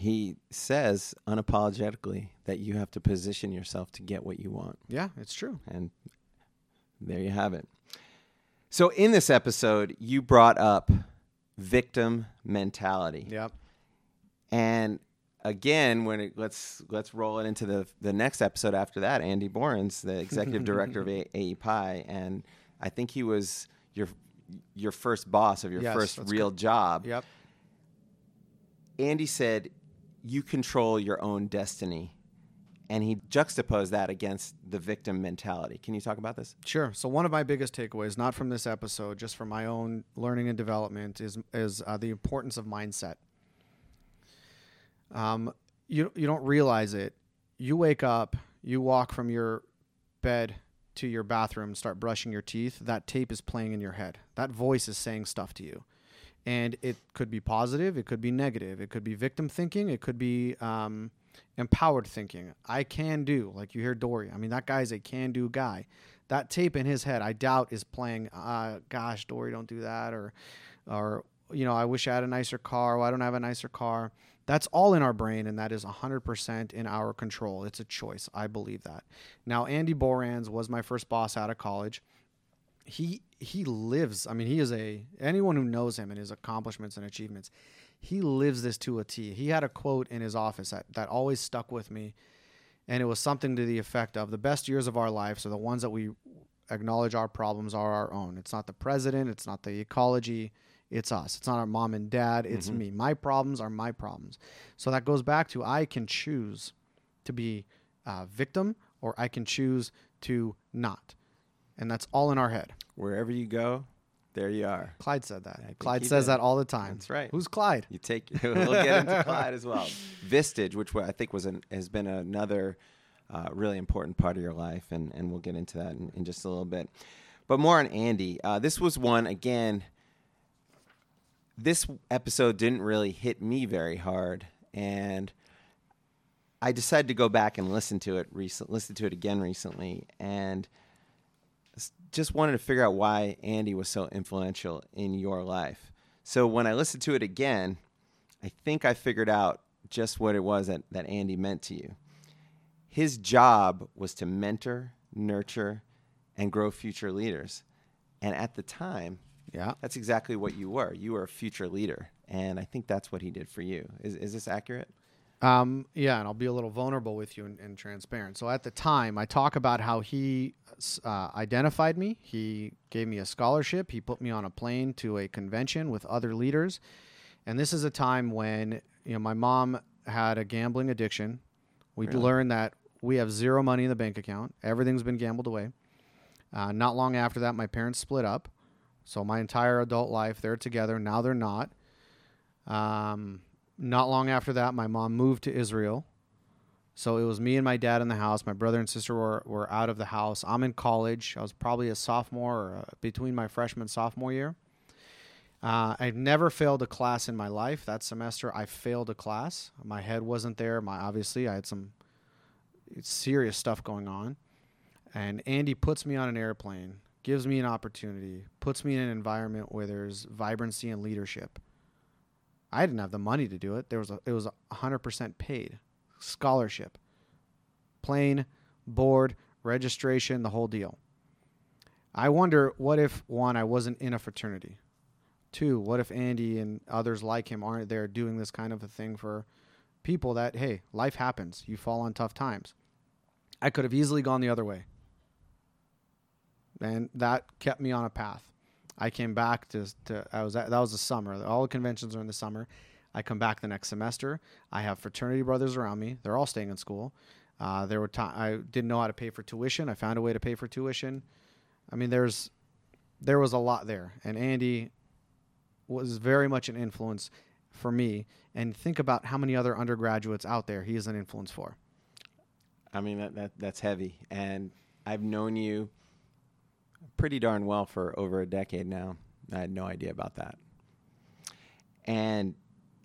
He says unapologetically that you have to position yourself to get what you want. Yeah, it's true. And there you have it. So, in this episode, you brought up victim mentality. Yep. And again, when it, let's let's roll it into the the next episode after that. Andy Borans, the executive director of A- AEPi, and I think he was your your first boss of your Yes, first real job. Yep. Andy said, "You control your own destiny," and he juxtaposed that against the victim mentality. Can you talk about this? Sure. So one of my biggest takeaways, not from this episode, just from my own learning and development, is is uh, the importance of mindset. Um, you you don't realize it. You wake up, you walk from your bed to your bathroom, start brushing your teeth. That tape is playing in your head. That voice is saying stuff to you, and it could be positive, it could be negative, it could be victim thinking, it could be um, empowered thinking. I can do, like you hear Dory. I mean, that guy's a can do guy. That tape in his head, I doubt, is playing. Uh, gosh, Dory, don't do that, or, or you know, I wish I had a nicer car. Why don't I have a nicer car? That's all in our brain, and that is 100% in our control. It's a choice. I believe that. Now, Andy Borans was my first boss out of college. He he lives. I mean, he is a anyone who knows him and his accomplishments and achievements. He lives this to a T. He had a quote in his office that, that always stuck with me, and it was something to the effect of the best years of our lives are the ones that we acknowledge our problems are our own. It's not the president, it's not the ecology, it's us. It's not our mom and dad, it's mm-hmm. me. My problems are my problems. So that goes back to I can choose to be a victim or I can choose to not. And that's all in our head. Wherever you go, there you are. Clyde said that. Clyde says did. that all the time. That's right. Who's Clyde? You take. we'll get into Clyde as well. Vistage, which I think was an, has been another uh, really important part of your life, and, and we'll get into that in, in just a little bit. But more on Andy. Uh, this was one again. This episode didn't really hit me very hard, and I decided to go back and listen to it recent, listen to it again recently, and just wanted to figure out why Andy was so influential in your life. So when I listened to it again, I think I figured out just what it was that, that Andy meant to you. His job was to mentor, nurture, and grow future leaders. And at the time, Yeah. that's exactly what you were. You were a future leader. And I think that's what he did for you. Is, is this accurate? Um, yeah, and I'll be a little vulnerable with you and, and transparent. So at the time, I talk about how he uh, identified me. He gave me a scholarship. He put me on a plane to a convention with other leaders. And this is a time when you know my mom had a gambling addiction. We Really? learned that we have zero money in the bank account. Everything's been gambled away. Uh, not long after that, my parents split up. So my entire adult life, they're together. Now they're not. Um, not long after that, my mom moved to Israel. So it was me and my dad in the house. My brother and sister were, were out of the house. I'm in college. I was probably a sophomore or uh, between my freshman sophomore year. Uh, I've never failed a class in my life. That semester, I failed a class. My head wasn't there. My obviously, I had some serious stuff going on. And Andy puts me on an airplane, gives me an opportunity, puts me in an environment where there's vibrancy and leadership. I didn't have the money to do it. There was a, it was hundred percent paid scholarship, plane, board, registration, the whole deal. I wonder what if one, I wasn't in a fraternity. Two, what if Andy and others like him aren't there doing this kind of a thing for people that hey, life happens. You fall on tough times. I could have easily gone the other way. And that kept me on a path. I came back to, to I was at, that was the summer. All the conventions are in the summer. I come back the next semester. I have fraternity brothers around me. They're all staying in school. Uh, there were time I didn't know how to pay for tuition. I found a way to pay for tuition. I mean, there's there was a lot there, and Andy was very much an influence for me. And think about how many other undergraduates out there he is an influence for. I mean, that, that that's heavy. And I've known you pretty darn well for over a decade now. I had no idea about that. And,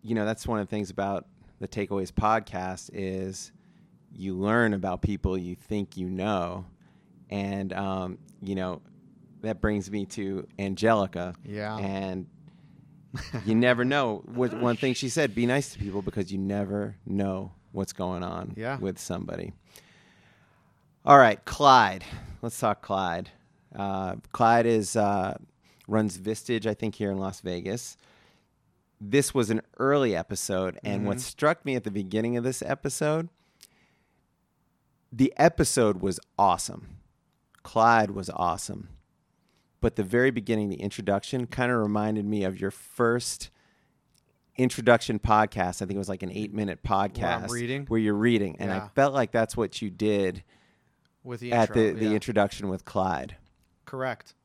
you know, that's one of the things about the Takeaways podcast is you learn about people you think you know. And, um, you know, that brings me to Angelica. Yeah. And you never know. What, one thing she said: be nice to people because you never know what's going on Yeah. with somebody. All right, Clyde. Let's talk Clyde. Uh, Clyde is uh, runs Vistage, I think, here in Las Vegas. This was an early episode, and what struck me at the beginning of this episode, the episode was awesome. Clyde was awesome. But the very beginning, the introduction, kind of reminded me of your first introduction podcast. I think it was like an eight minute podcast reading? where you're reading. And I felt like that's what you did With the at intro, the, the yeah. introduction with Clyde. Correct.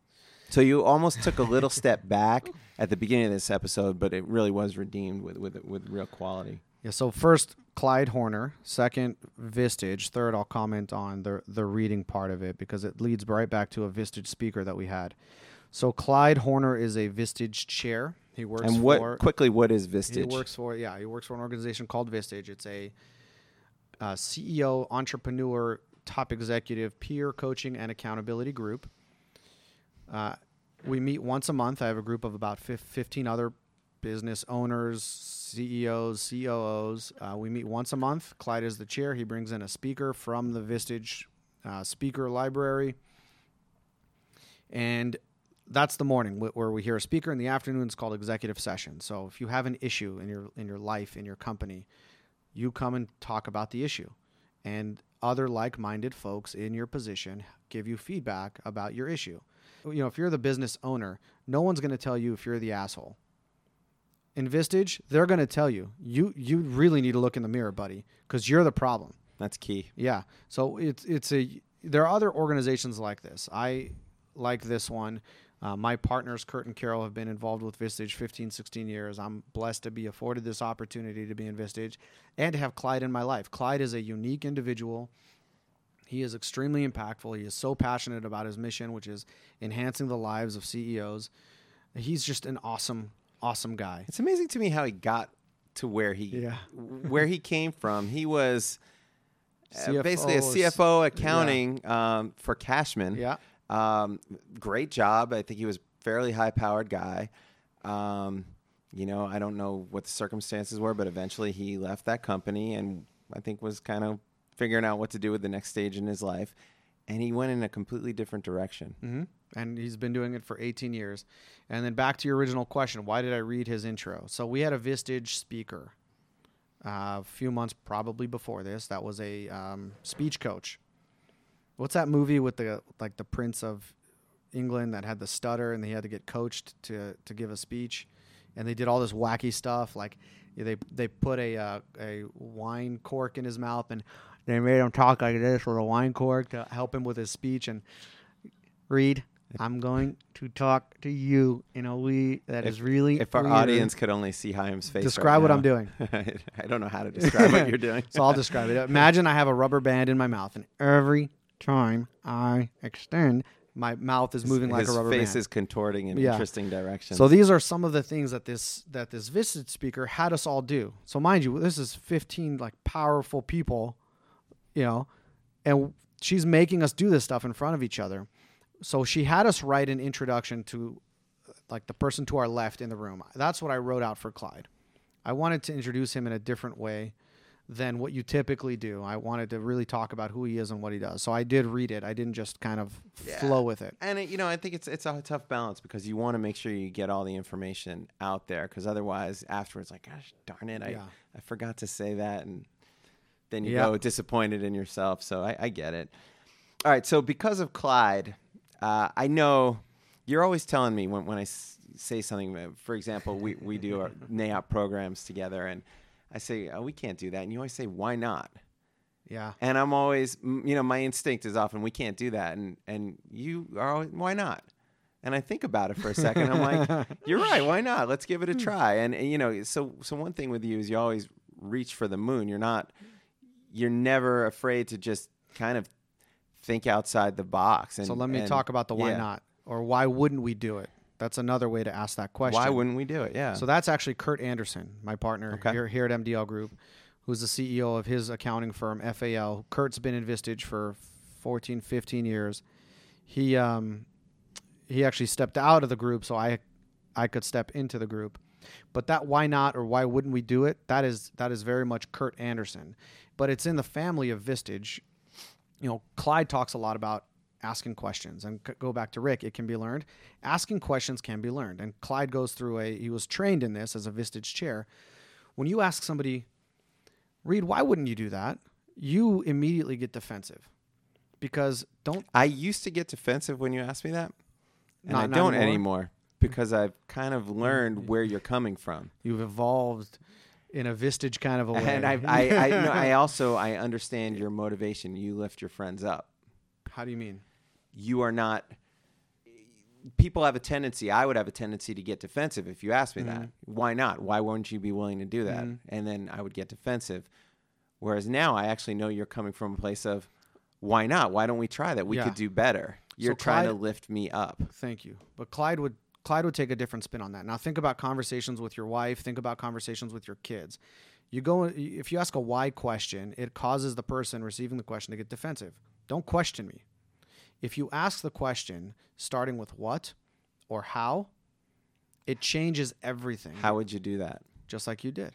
So you almost took a little step back at the beginning of this episode, but it really was redeemed with with, with real quality. Yeah. So first, Clyde Horner. Second, Vistage. Third, I'll comment on the the reading part of it because it leads right back to a Vistage speaker that we had. So Clyde Horner is a Vistage chair. He works and what for quickly, what is Vistage? he works for yeah he works for an organization called Vistage. It's a uh, CEO, entrepreneur, top executive, peer coaching and accountability group. Uh, we meet once a month. I have a group of about fif- 15 other business owners, CEOs, COOs. Uh, we meet once a month. Clyde is the chair. He brings in a speaker from the Vistage uh, speaker library. And that's the morning where we hear a speaker. In the afternoon, it's called executive session. So if you have an issue in your in your life in your company, you come and talk about the issue, and other like-minded folks in your position give you feedback about your issue. You know, if you're the business owner, no one's going to tell you if you're the asshole. In Vistage, they're going to tell you you you really need to look in the mirror, buddy, because you're the problem. That's key. Yeah. So it's it's a there are other organizations like this. I like this one. Uh, my partners, Kurt and Carol, have been involved with Vistage 15, 16 years. I'm blessed to be afforded this opportunity to be in Vistage and to have Clyde in my life. Clyde is a unique individual. He is extremely impactful. He is so passionate about his mission, which is enhancing the lives of CEOs. He's just an awesome, awesome guy. It's amazing to me how he got to where he Yeah. where he came from. He was uh, basically a CFO, accounting um, for Cashman. Yeah. Um, great job. I think he was fairly high powered guy. Um, you know, I don't know what the circumstances were, but eventually he left that company and I think was kind of figuring out what to do with the next stage in his life. And he went in a completely different direction. hmm And he's been doing it for 18 years. And then back to your original question why did I read his intro? So we had a Vistage speaker uh, a few months probably before this that was a um, speech coach. What's that movie with the like the Prince of England that had the stutter and he had to get coached to to give a speech, and they did all this wacky stuff like they they put a uh, a wine cork in his mouth and they made him talk like this with a wine cork to help him with his speech and Reed, I'm going to talk to you in a way that is really If our weird. audience could only see Chaim's face. right Describe what I'm doing. I don't know how to describe what you're doing. so I'll describe it. Imagine I have a rubber band in my mouth, and every time I extend, my mouth is moving like His a rubber band. His face band. is contorting in Yeah. interesting directions. So these are some of the things that this that this Vistage speaker had us all do. So mind you, this is 15 like powerful people, you know, and she's making us do this stuff in front of each other. So she had us write an introduction to like the person to our left in the room. That's what I wrote out for Clyde. I wanted to introduce him in a different way than what you typically do. I wanted to really talk about who he is and what he does. So I did read it. I didn't just kind of Yeah. flow with it. and it, you know, I think it's it's a tough balance because you want to make sure you get all the information out there because otherwise, afterwards, like, gosh, darn it, I Yeah. I forgot to say that, and then you Yeah. go disappointed in yourself. So I, I get it. All right, so because of Clyde, uh, I know you're always telling me when when I s- say something. uh, For example, we we do our NAIOP programs together, and I say oh, we can't do that, and you always say why not? Yeah. And I'm always, you know, my instinct is often we can't do that, and and you are always, why not? And I think about it for a second. I'm like, you're right. Why not? Let's give it a try. And, and you know, so so one thing with you is you always reach for the moon. You're not, you're never afraid to just kind of think outside the box. And So let me and- talk about the why yeah. not or why wouldn't we do it? That's another way to ask that question. Why wouldn't we do it? Yeah. So that's actually Kurt Anderson, my partner Okay. here, here at MDL Group, who's the CEO of his accounting firm, FAL. Kurt's been in Vistage for 14, 15 years. He um, he actually stepped out of the group so I I could step into the group. But that why not or why wouldn't we do it? That is that is very much Kurt Anderson. But it's in the family of Vistage. You know, Clyde talks a lot about asking questions and c- go back to Rick, it can be learned. Asking questions can be learned. And Clyde goes through a he was trained in this as a Vistage chair. When you ask somebody, Reed, why wouldn't you do that? You immediately get defensive. Because don't I used to get defensive when you asked me that, and Not- I don't anymore? anymore because I've kind of learned mm-hmm. where you're coming from. you've evolved in a Vistage kind of a way. And I, I, I, no, I also I understand your motivation. You lift your friends up. How do you mean? You are not. People have a tendency. I would have a tendency to get defensive if you asked me that. Mm-hmm. Why not? Why wouldn't you be willing to do that? Mm-hmm. And then I would get defensive. Whereas now I actually know you're coming from a place of, why not? Why don't we try that? We Yeah. could do better. You're trying to lift me up. Thank you. But Clyde would Clyde would take a different spin on that. Now think about conversations with your wife, think about conversations with your kids. You go if you ask a why question, it causes the person receiving the question to get defensive. Don't question me. If you ask the question starting with what or how, it changes everything. How would you do that? just like you did.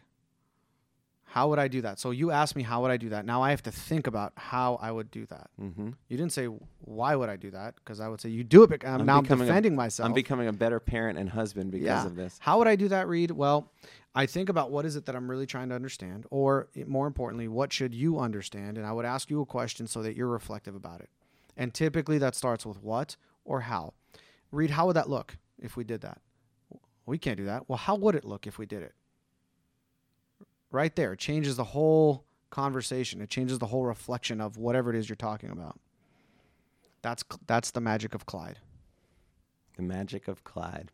How would I do that? So you asked me how would I do that. Now I have to think about how I would do that. Mm-hmm. You didn't say why would I do that because I would say you do it. Because I'm, now I'm a- defending myself. I'm becoming a better parent and husband because of this. How would I do that, Reed? Well, I think about what is it that I'm really trying to understand, or more importantly, what should you understand? And I would ask you a question so that you're reflective about it. And typically that starts with what or how. Reed, how would that look if we did that? We can't do that. Well, how would it look if we did it? Right there, it changes the whole conversation. It changes the whole reflection of whatever it is you're talking about. That's that's the magic of Clyde. The magic of Clyde.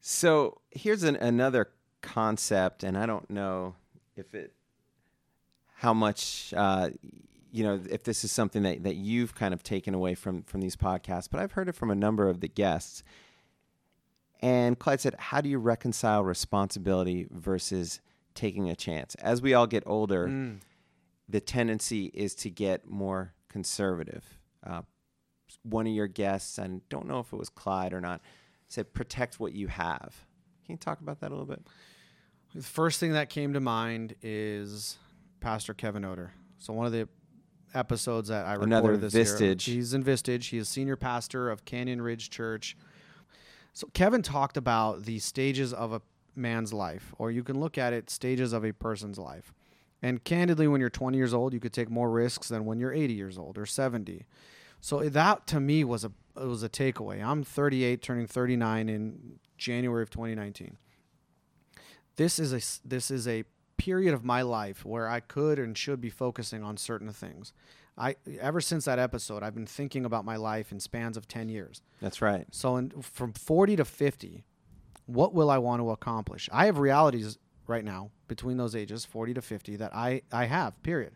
So here's an, another concept, and I don't know if it, how much, uh, you know, if this is something that, that you've kind of taken away from from these podcasts, but I've heard it from a number of the guests. And Clyde said, "How do you reconcile responsibility versus taking a chance?" As we all get older, Mm. the tendency is to get more conservative. Uh, one of your guests, and don't know if it was Clyde or not, said, "Protect what you have." Can you talk about that a little bit? The first thing that came to mind is Pastor Kevin Odor. So one of the episodes that I recorded Another this year, Vistage. he's in Vistage. He is senior pastor of Canyon Ridge Church. So Kevin talked about the stages of a man's life, or you can look at it stages of a person's life. And candidly, when you're 20 years old, you could take more risks than when you're 80 years old or 70. So that to me was a it was a takeaway. I'm 38, turning 39 in January of 2019 this is a this is a period of my life where I could and should be focusing on certain things. I ever since that episode, I've been thinking about my life in spans of 10 years. That's right. So in, from 40 to 50, what will I want to accomplish? I have realities right now between those ages, 40 to 50, that I I have. Period.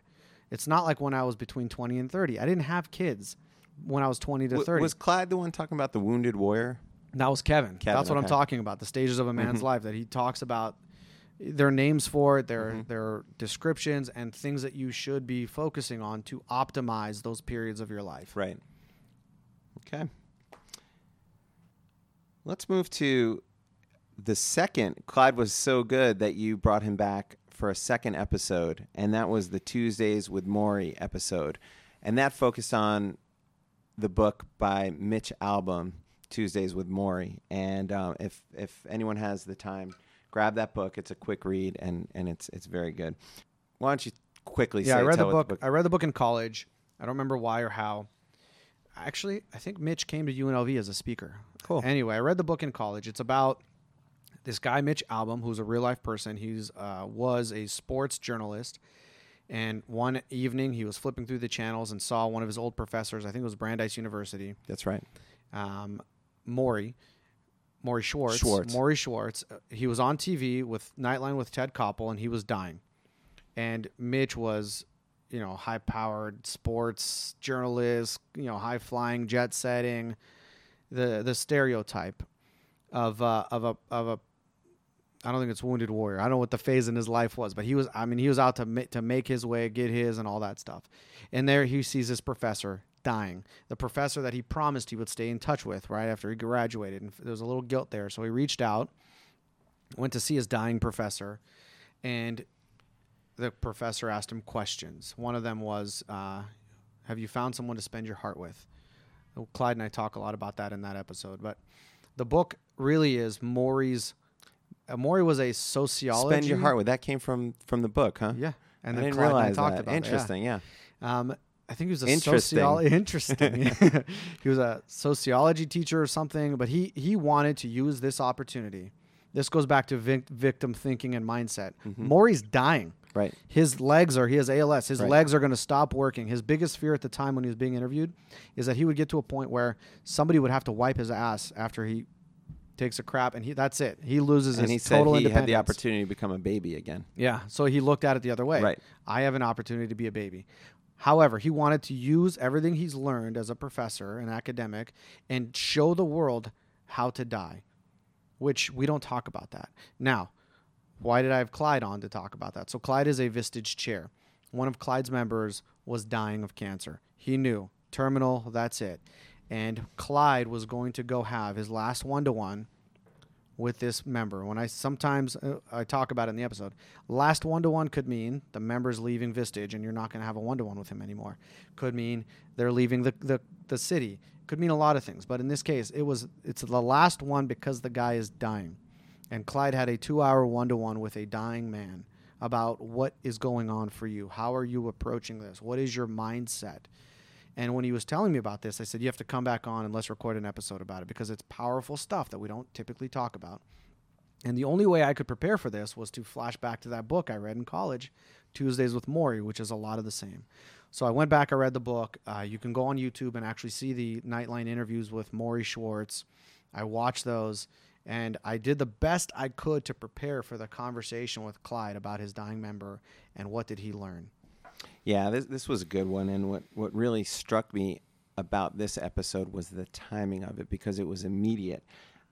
It's not like when I was between 20 and 30. I didn't have kids when I was 20 to W- 30. was Clyde the one talking about the wounded warrior? That was Kevin. Kevin, That's what I'm talking about. The stages of a man's Mhm. life that he talks about. Their names for it, their Mhm. their descriptions, and things that you should be focusing on to optimize those periods of your life. Right. Okay. Let's move to the second. Clyde was so good that you brought him back for a second episode, and that was the Tuesdays with Morrie episode. And that focused on the book by Mitch Albom, Tuesdays with Morrie. And uh, if, if anyone has the time, grab that book. It's a quick read, and, and it's, it's very good. Why don't you quickly Yeah, say I read the tell what book. I read the book in college. I don't remember why or how. Actually, I think Mitch came to UNLV as a speaker. Cool. Anyway, I read the book in college. It's about this guy Mitch Albom, who's a real life person. He's uh, was a sports journalist, and one evening he was flipping through the channels and saw one of his old professors. I think it was Brandeis University. That's right. um, Morrie, Morrie Schwartz. Schwartz. Morrie Schwartz. uh, He was on TV with Nightline with Ted Koppel, and he was dying. And Mitch was, you know, high-powered sports journalist, you know, high-flying, jet-setting, the the stereotype of uh, of a of a. I don't think it's wounded warrior. I don't know what the phase in his life was, but he was. I mean, he was out to ma- to make his way, get his, and all that stuff. And there he sees this professor dying. The professor that he promised he would stay in touch with right after he graduated. And there was a little guilt there. So he reached out went to see his dying professor, and the professor asked him questions. One of them was, uh, "Have you found someone to spend your heart with?" Well, Clyde and I talk a lot about that in that episode, but the book really is Morrie's. Uh, Morrie was a sociology. Spend your heart with that came from from the book, huh? Yeah, and I then didn't Clyde and I realize talked that. about it, yeah. Interesting, yeah. Um, I think he was a Interesting. sociolo- interesting. he was a sociology teacher or something, but he he wanted to use this opportunity. This goes back to vic- victim thinking and mindset. Mm-hmm. Morrie's dying. Right. His legs are he has ALS. His Right. legs are going to stop working. His biggest fear at the time when he was being interviewed is that he would get to a point where somebody would have to wipe his ass after he takes a crap, and he that's it. He loses And his he said total he had the opportunity to become a baby again. Yeah. So he looked at it the other way. Right. I have an opportunity to be a baby. However, he wanted to use everything he's learned as a professor and academic and show the world how to die, which we don't talk about that. Now, why did I have Clyde on to talk about that? So, Clyde is a Vistage chair. One of Clyde's members was dying of cancer. He knew terminal, that's it. And Clyde was going to go have his last one to one with this member. When I sometimes uh, I talk about it in the episode, last one to one could mean the member's leaving Vistage and you're not going to have a one to one with him anymore. Could mean they're leaving the, the the city. Could mean a lot of things, but in this case, it was it's the last one because the guy is dying. And Clyde had a 2-hour one to one with a dying man about what is going on for you. How are you approaching this? What is your mindset? And when he was telling me about this, I said, You have to come back on and let's record an episode about it because it's powerful stuff that we don't typically talk about. And the only way I could prepare for this was to flash back to that book I read in college, Tuesdays with Morrie, which is a lot of the same. So I went back, I read the book. Uh, you can go on YouTube and actually see the Nightline interviews with Morrie Schwartz. I watched those and I did the best I could to prepare for the conversation with Clyde about his dying member and what did he learn. Yeah, this this was a good one, and what what really struck me about this episode was the timing of it because it was immediate.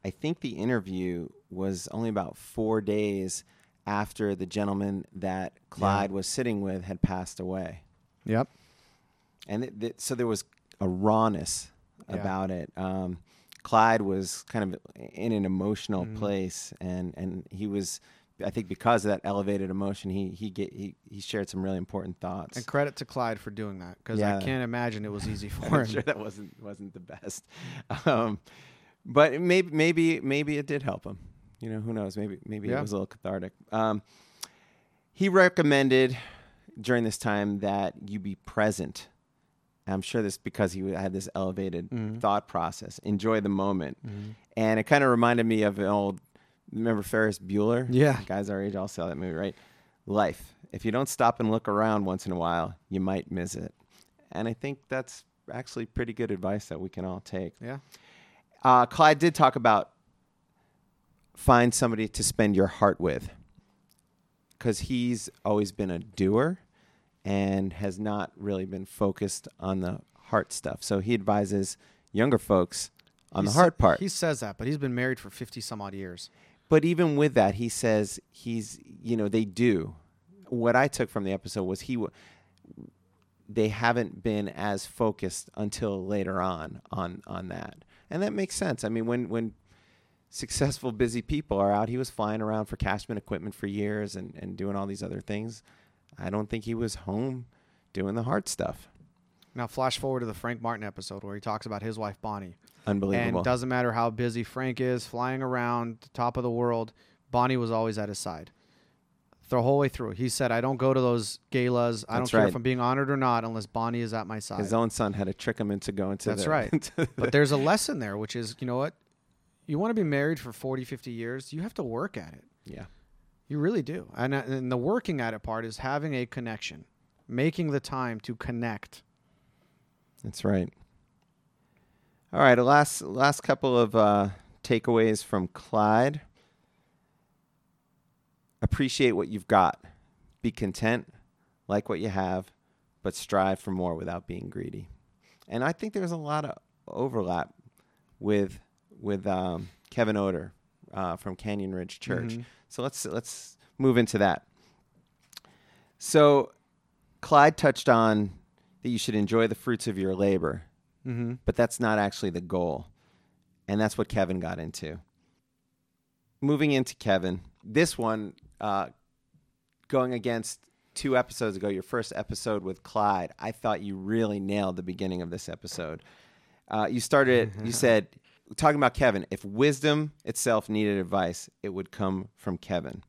I think the interview was only about four days after the gentleman that Clyde was sitting with had passed away, Yep. and it, it- so there was a rawness Yeah. about it. Um, Clyde was kind of in an emotional Mm-hmm. place, and and he was. I think because of that elevated emotion, he he get, he he shared some really important thoughts. And credit to Clyde for doing that because Yeah. I can't imagine it was easy for I'm him. sure that wasn't wasn't the best, um, but maybe maybe maybe it did help him. You know, who knows? Maybe maybe Yeah. it was a little cathartic. Um, he recommended during this time that you be present. I'm sure this because he had this elevated Mm-hmm. thought process. Enjoy the moment, and it kind of reminded me of an old. Remember Ferris Bueller? Yeah. guys our age all saw that movie, right? Life. If you don't stop and look around once in a while, you might miss it. And I think that's actually pretty good advice that we can all take. Yeah. Uh, Clyde did talk about find somebody to spend your heart with because he's always been a doer and has not really been focused on the heart stuff. So he advises younger folks on He the heart part. He says that, but he's been married for 50 some odd years. But even with that, he says he's, you know, they do. What I took from the episode was he, w- they haven't been as focused until later on on on that, and that makes sense. I mean, when when successful, busy people are out, he was flying around for Cashman equipment for years and and doing all these other things. I don't think he was home doing the hard stuff. Now, flash forward to the Frank Martin episode where he talks about his wife, Bonnie. Unbelievable. And doesn't matter how busy Frank is, flying around the top of the world, Bonnie was always at his side. The whole way through. He said, I don't go to those galas. I don't care right. if I'm being honored or not unless Bonnie is at my side. His own son had to trick him into going to That's the, right. the- but there's a lesson there, which is, you know what? You want to be married for 40, 50 years, you have to work at it. yeah. You really do. And, uh, and the working at it part is having a connection, making the time to connect. That's right. All right, a last last couple of uh, takeaways from Clyde. Appreciate what you've got. Be content, like what you have, but strive for more without being greedy. And I think there's a lot of overlap with with um, Kevin Odor uh, from Canyon Ridge Church. Mhm. So let's let's move into that. So Clyde touched on that you should enjoy the fruits of your labor, Mm-hmm. but that's not actually the goal. And that's what Kevin got into. Moving into Kevin, this one, uh, going against two episodes ago, your first episode with Clyde, I thought you really nailed the beginning of this episode. Uh, you started, you said, talking about Kevin, if wisdom itself needed advice, it would come from Kevin.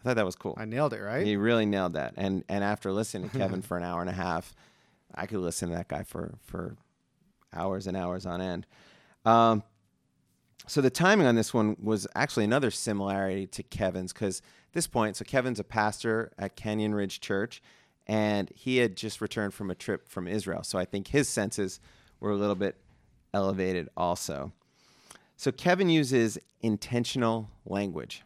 I thought that was cool. I nailed it, right? You really nailed that. And and after listening to Kevin for an hour and a half, I could listen to that guy for for hours and hours on end. Um, so the timing on this one was actually another similarity to Kevin's because this point, so Kevin's a pastor at Canyon Ridge Church, and he had just returned from a trip from Israel. So I think his senses were a little bit elevated also. So Kevin uses intentional language.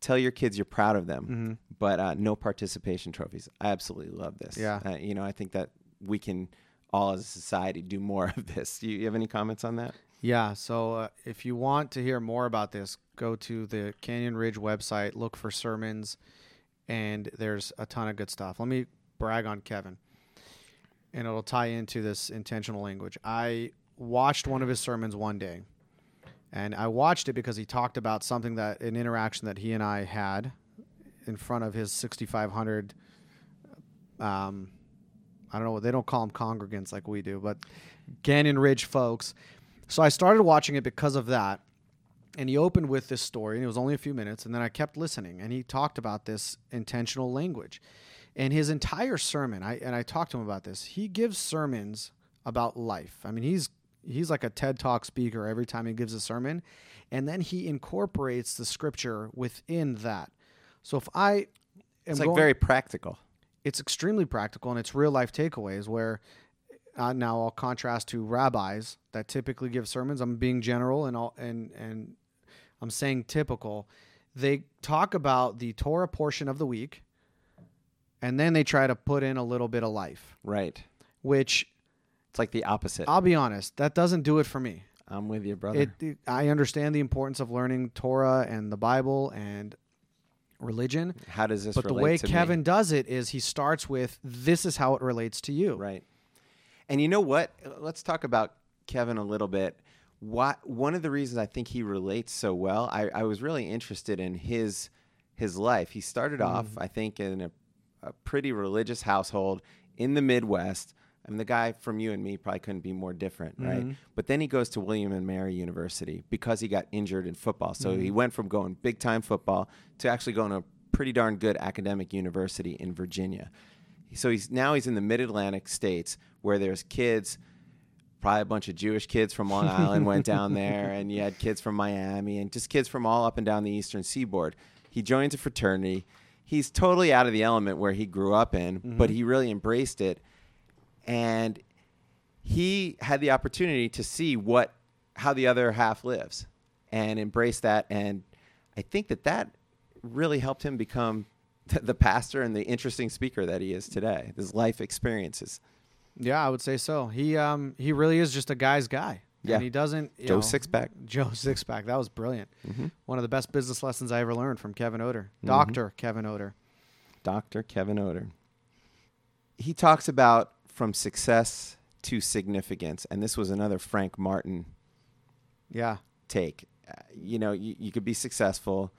Tell your kids you're proud of them, Mm-hmm. but uh, no participation trophies. I absolutely love this. Yeah. Uh, you know, I think that we can all as a society do more of this. Do you, have any comments on that? Yeah. So uh, if you want to hear more about this, go to the Canyon Ridge website, look for sermons, and there's a ton of good stuff. Let me brag on Kevin, and it'll tie into this intentional language. I watched one of his sermons one day, and I watched it because he talked about something that an interaction that he and I had in front of his 6,500. Um, I don't know. They don't call them congregants like we do, but Canyon Ridge folks. So I started watching it because of that. And he opened with this story, and it was only a few minutes. And then I kept listening, and he talked about this intentional language. And his entire sermon, I and I talked to him about this. He gives sermons about life. I mean, he's he's like a TED Talk speaker every time he gives a sermon, and then he incorporates the scripture within that. So if I am It's like going- very practical. It's extremely practical and it's real life takeaways where uh, now I'll contrast to rabbis that typically give sermons. I'm being general and all, and and I'm saying typical. They talk about the Torah portion of the week, and then they try to put in a little bit of life, Right. which It's like the opposite. I'll be honest, that doesn't do it for me. I'm with you, brother. It, it I understand the importance of learning Torah and the Bible and religion, How does this but the way to me? Kevin does it is he starts with this is how it relates to you. Right. And you know what? Let's talk about Kevin a little bit. Why, one of the reasons I think he relates so well, I, I was really interested in his his life. He started off, mm. I think, in a, a pretty religious household in the Midwest. I mean, the guy from you and me probably couldn't be more different, right? Mm-hmm. But then he goes to William and Mary University because he got injured in football. So he mm-hmm. went from going big time football to actually going to a pretty darn good academic university in Virginia. So he's now he's in the Mid Atlantic states where there's kids, probably a bunch of Jewish kids from Long Island went down there, and you had kids from Miami and just kids from all up and down the Eastern Seaboard. He joins a fraternity. He's totally out of the element where he grew up in, but mm-hmm. he really embraced it, and he had the opportunity to see what how the other half lives and embrace that and i think that that really helped him become th- the pastor and the interesting speaker that he is today his life experiences Yeah, I would say so. He um he really is just a guy's guy. Yeah. And he doesn't joe know, sixpack Joe Sixpack. That was brilliant. Mm-hmm. One of the best business lessons I ever learned from Kevin Odor. Doctor Kevin Odor. dr kevin odor he talks about from success to significance and this was another frank martin Yeah. take. Uh, you know, you, you could be successful,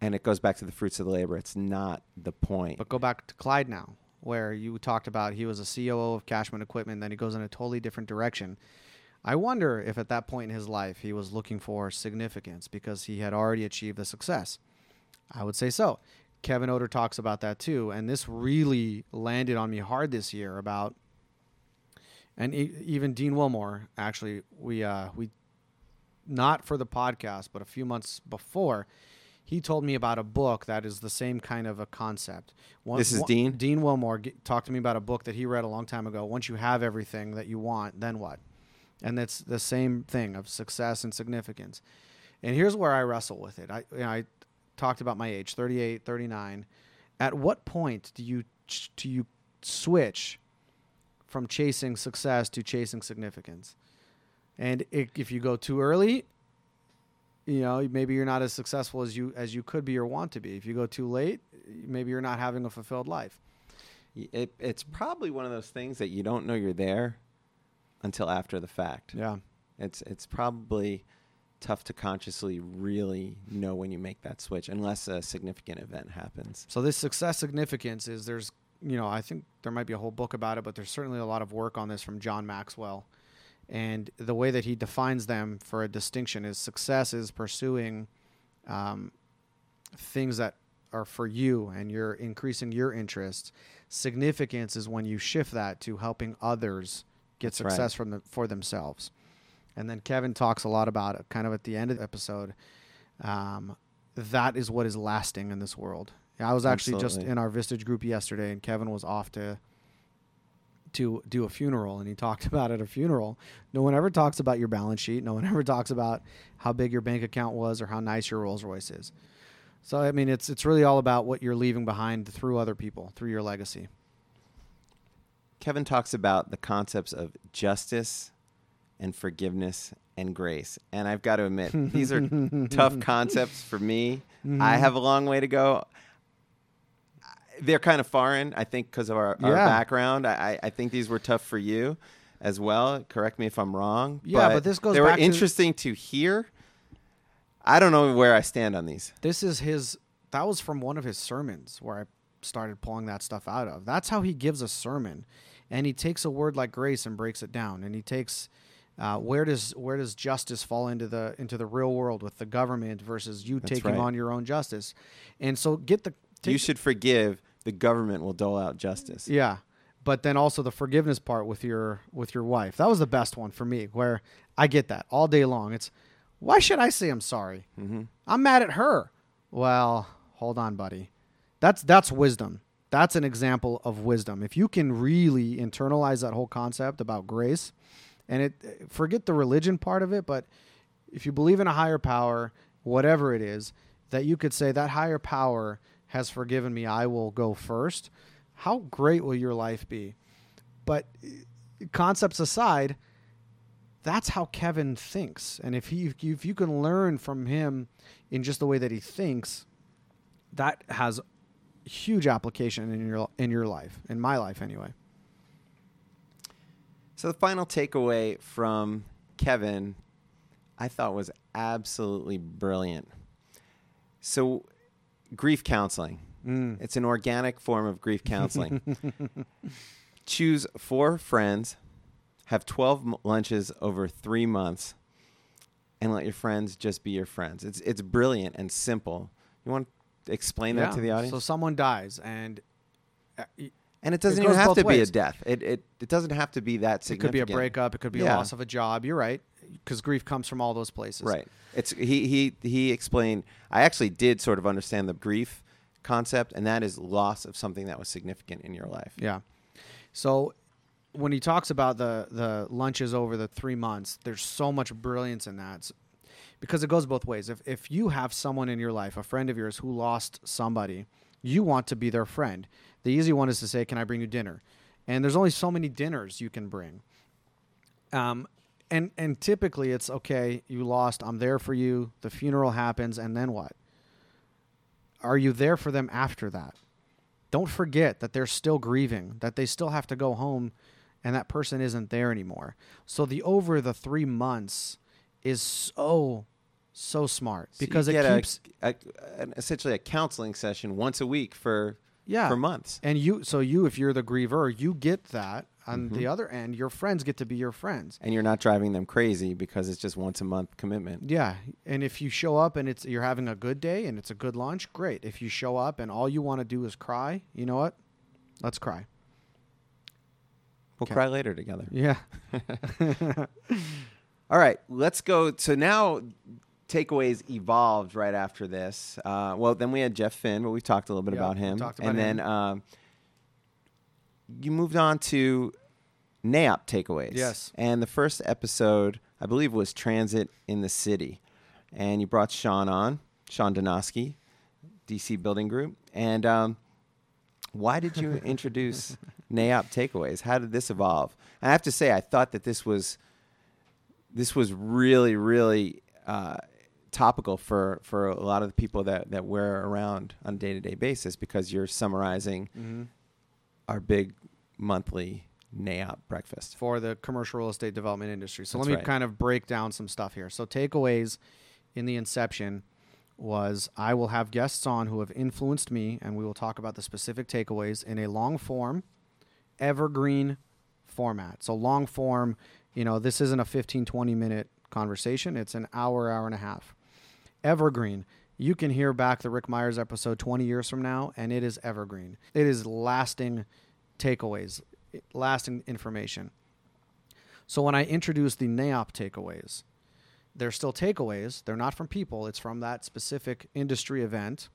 and it goes back to the fruits of the labor. It's not the point. But go back to Clyde now, where you talked about he was a COO of Cashman Equipment, then he goes in a totally different direction. I wonder if at that point in his life he was looking for significance because he had already achieved the success. I would say so. Kevin Odor talks about that too, and this really landed on me hard this year about and e- even Dean Wilmore actually we uh we not for the podcast but a few months before he told me about a book that is the same kind of a concept. One, This is one- Dean? Dean Wilmore g- talked to me about a book that he read a long time ago. Once you have everything that you want, then what? And it's the same thing of success and significance. And here's where I wrestle with it. I you know, I talked about my age, 38, 39. At what point do you ch- do you switch from chasing success to chasing significance? And i if you go too early, you know, maybe you're not as successful as you as you could be or want to be. If you go too late, maybe you're not having a fulfilled life. It, it's probably one of those things that you don't know you're there until after the fact. Yeah. It's it's probably tough to consciously really know when you make that switch unless a significant event happens. So this success significance is there's you know I think there might be a whole book about it, but there's certainly a lot of work on this from John Maxwell, and the way that he defines them for a distinction is success is pursuing um, things that are for you and you're increasing your interest. Significance is when you shift that to helping others get That's right. success from the, for themselves. And then Kevin talks a lot about it, kind of at the end of the episode. Um, that is what is lasting in this world. I was actually just in our Vistage group yesterday, and Kevin was off to to do a funeral, and he talked about at a funeral. No one ever talks about your balance sheet. No one ever talks about how big your bank account was or how nice your Rolls Royce is. So I mean, it's it's really all about what you're leaving behind through other people, through your legacy. Kevin talks about the concepts of justice and forgiveness and grace. And I've got to admit, these are tough concepts for me. Mm-hmm. I have a long way to go. They're kind of foreign, I think, because of our, our Yeah. background. I, I think these were tough for you as well. Correct me if I'm wrong. Yeah, but this goes They were back to- interesting to hear. I don't know where I stand on these. This is his. That was from one of his sermons where I started pulling that stuff out of. That's how he gives a sermon, and he takes a word like grace and breaks it down, and he takes. Uh, where does where does justice fall into the into the real world with the government versus you That's taking right. on your own justice, and so get the you should forgive. The government will dole out justice. Yeah. But then also the forgiveness part with your with your wife. That was the best one for me where I get that all day long. It's why should I say I'm sorry? hmm I'm mad at her. Well, hold on, buddy. That's that's wisdom. That's an example of wisdom. If you can really internalize that whole concept about grace and it forget the religion part of it, but if you believe in a higher power, whatever it is, that you could say that higher power has forgiven me, I will go first. How great will your life be? But uh, concepts aside, that's how Kevin thinks. And if he if you can learn from him in just the way that he thinks, that has huge application in your in your life, in my life anyway. So the final takeaway from Kevin, I thought was absolutely brilliant. So, grief counseling. Mm. It's an organic form of grief counseling. Choose four friends, have 12 m- lunches over three months, and let your friends just be your friends. It's, it's brilliant and simple. You want to explain that to the audience? So someone dies and uh, and it doesn't goes even have to be a death. It, it, it doesn't have to be that significant. it could be a breakup, it could be a loss of a job. You're right, because grief comes from all those places. Right. It's he he he explained. I actually did sort of understand the grief concept, and that is loss of something that was significant in your life. Yeah. So when he talks about the the lunches over the three months, there's so much brilliance in that. Because it goes both ways. If if you have someone in your life, a friend of yours who lost somebody, you want to be their friend. The easy one is to say, "Can I bring you dinner?" And there's only so many dinners you can bring. Um, and and typically it's okay. You lost. I'm there for you. The funeral happens, and then what? Are you there for them after that? Don't forget that they're still grieving. That they still have to go home, and that person isn't there anymore. So the over the three months is so so smart So because it get a- keeps a, an, essentially a counseling session once a week for yeah for months. And you, so you, if you're the griever, you get that. On Mhm. the other end, your friends get to be your friends. And you're not driving them crazy because it's just once a month commitment. Yeah, and if you show up and it's you're having a good day and it's a good lunch, great. If you show up and all you want to do is cry, you know what? Let's cry. We'll Okay. cry later together. Yeah. All right, let's go. So now takeaways evolved right after this. Uh, well, then we had Jeff Finn, but we talked a little bit Yeah, about him. about and then um, you moved on to NAIOP takeaways. Yes. And the first episode, I believe, was Transit in the City. And you brought Sean on, Sean Donosky, DC Building Group. And um, why did you introduce NAIOP takeaways? How did this evolve? And I have to say, I thought that this was this was really, really uh, topical for, for a lot of the people that, that we're around on a day to day basis because you're summarizing hmm our big monthly NAIOP breakfast. for the commercial real estate development industry. So That's let me right. kind of break down some stuff here. So takeaways in the inception was I will have guests on who have influenced me and we will talk about the specific takeaways in a long form evergreen format. So long form, you know, this isn't a 15 20 minute conversation, it's an hour hour and a half. Evergreen. You can hear back the Rick Myers episode 20 years from now and it is evergreen. It is lasting takeaways, lasting information. So when I introduce the NAIOP takeaways, they're still takeaways. They're not from people. It's from that specific industry event.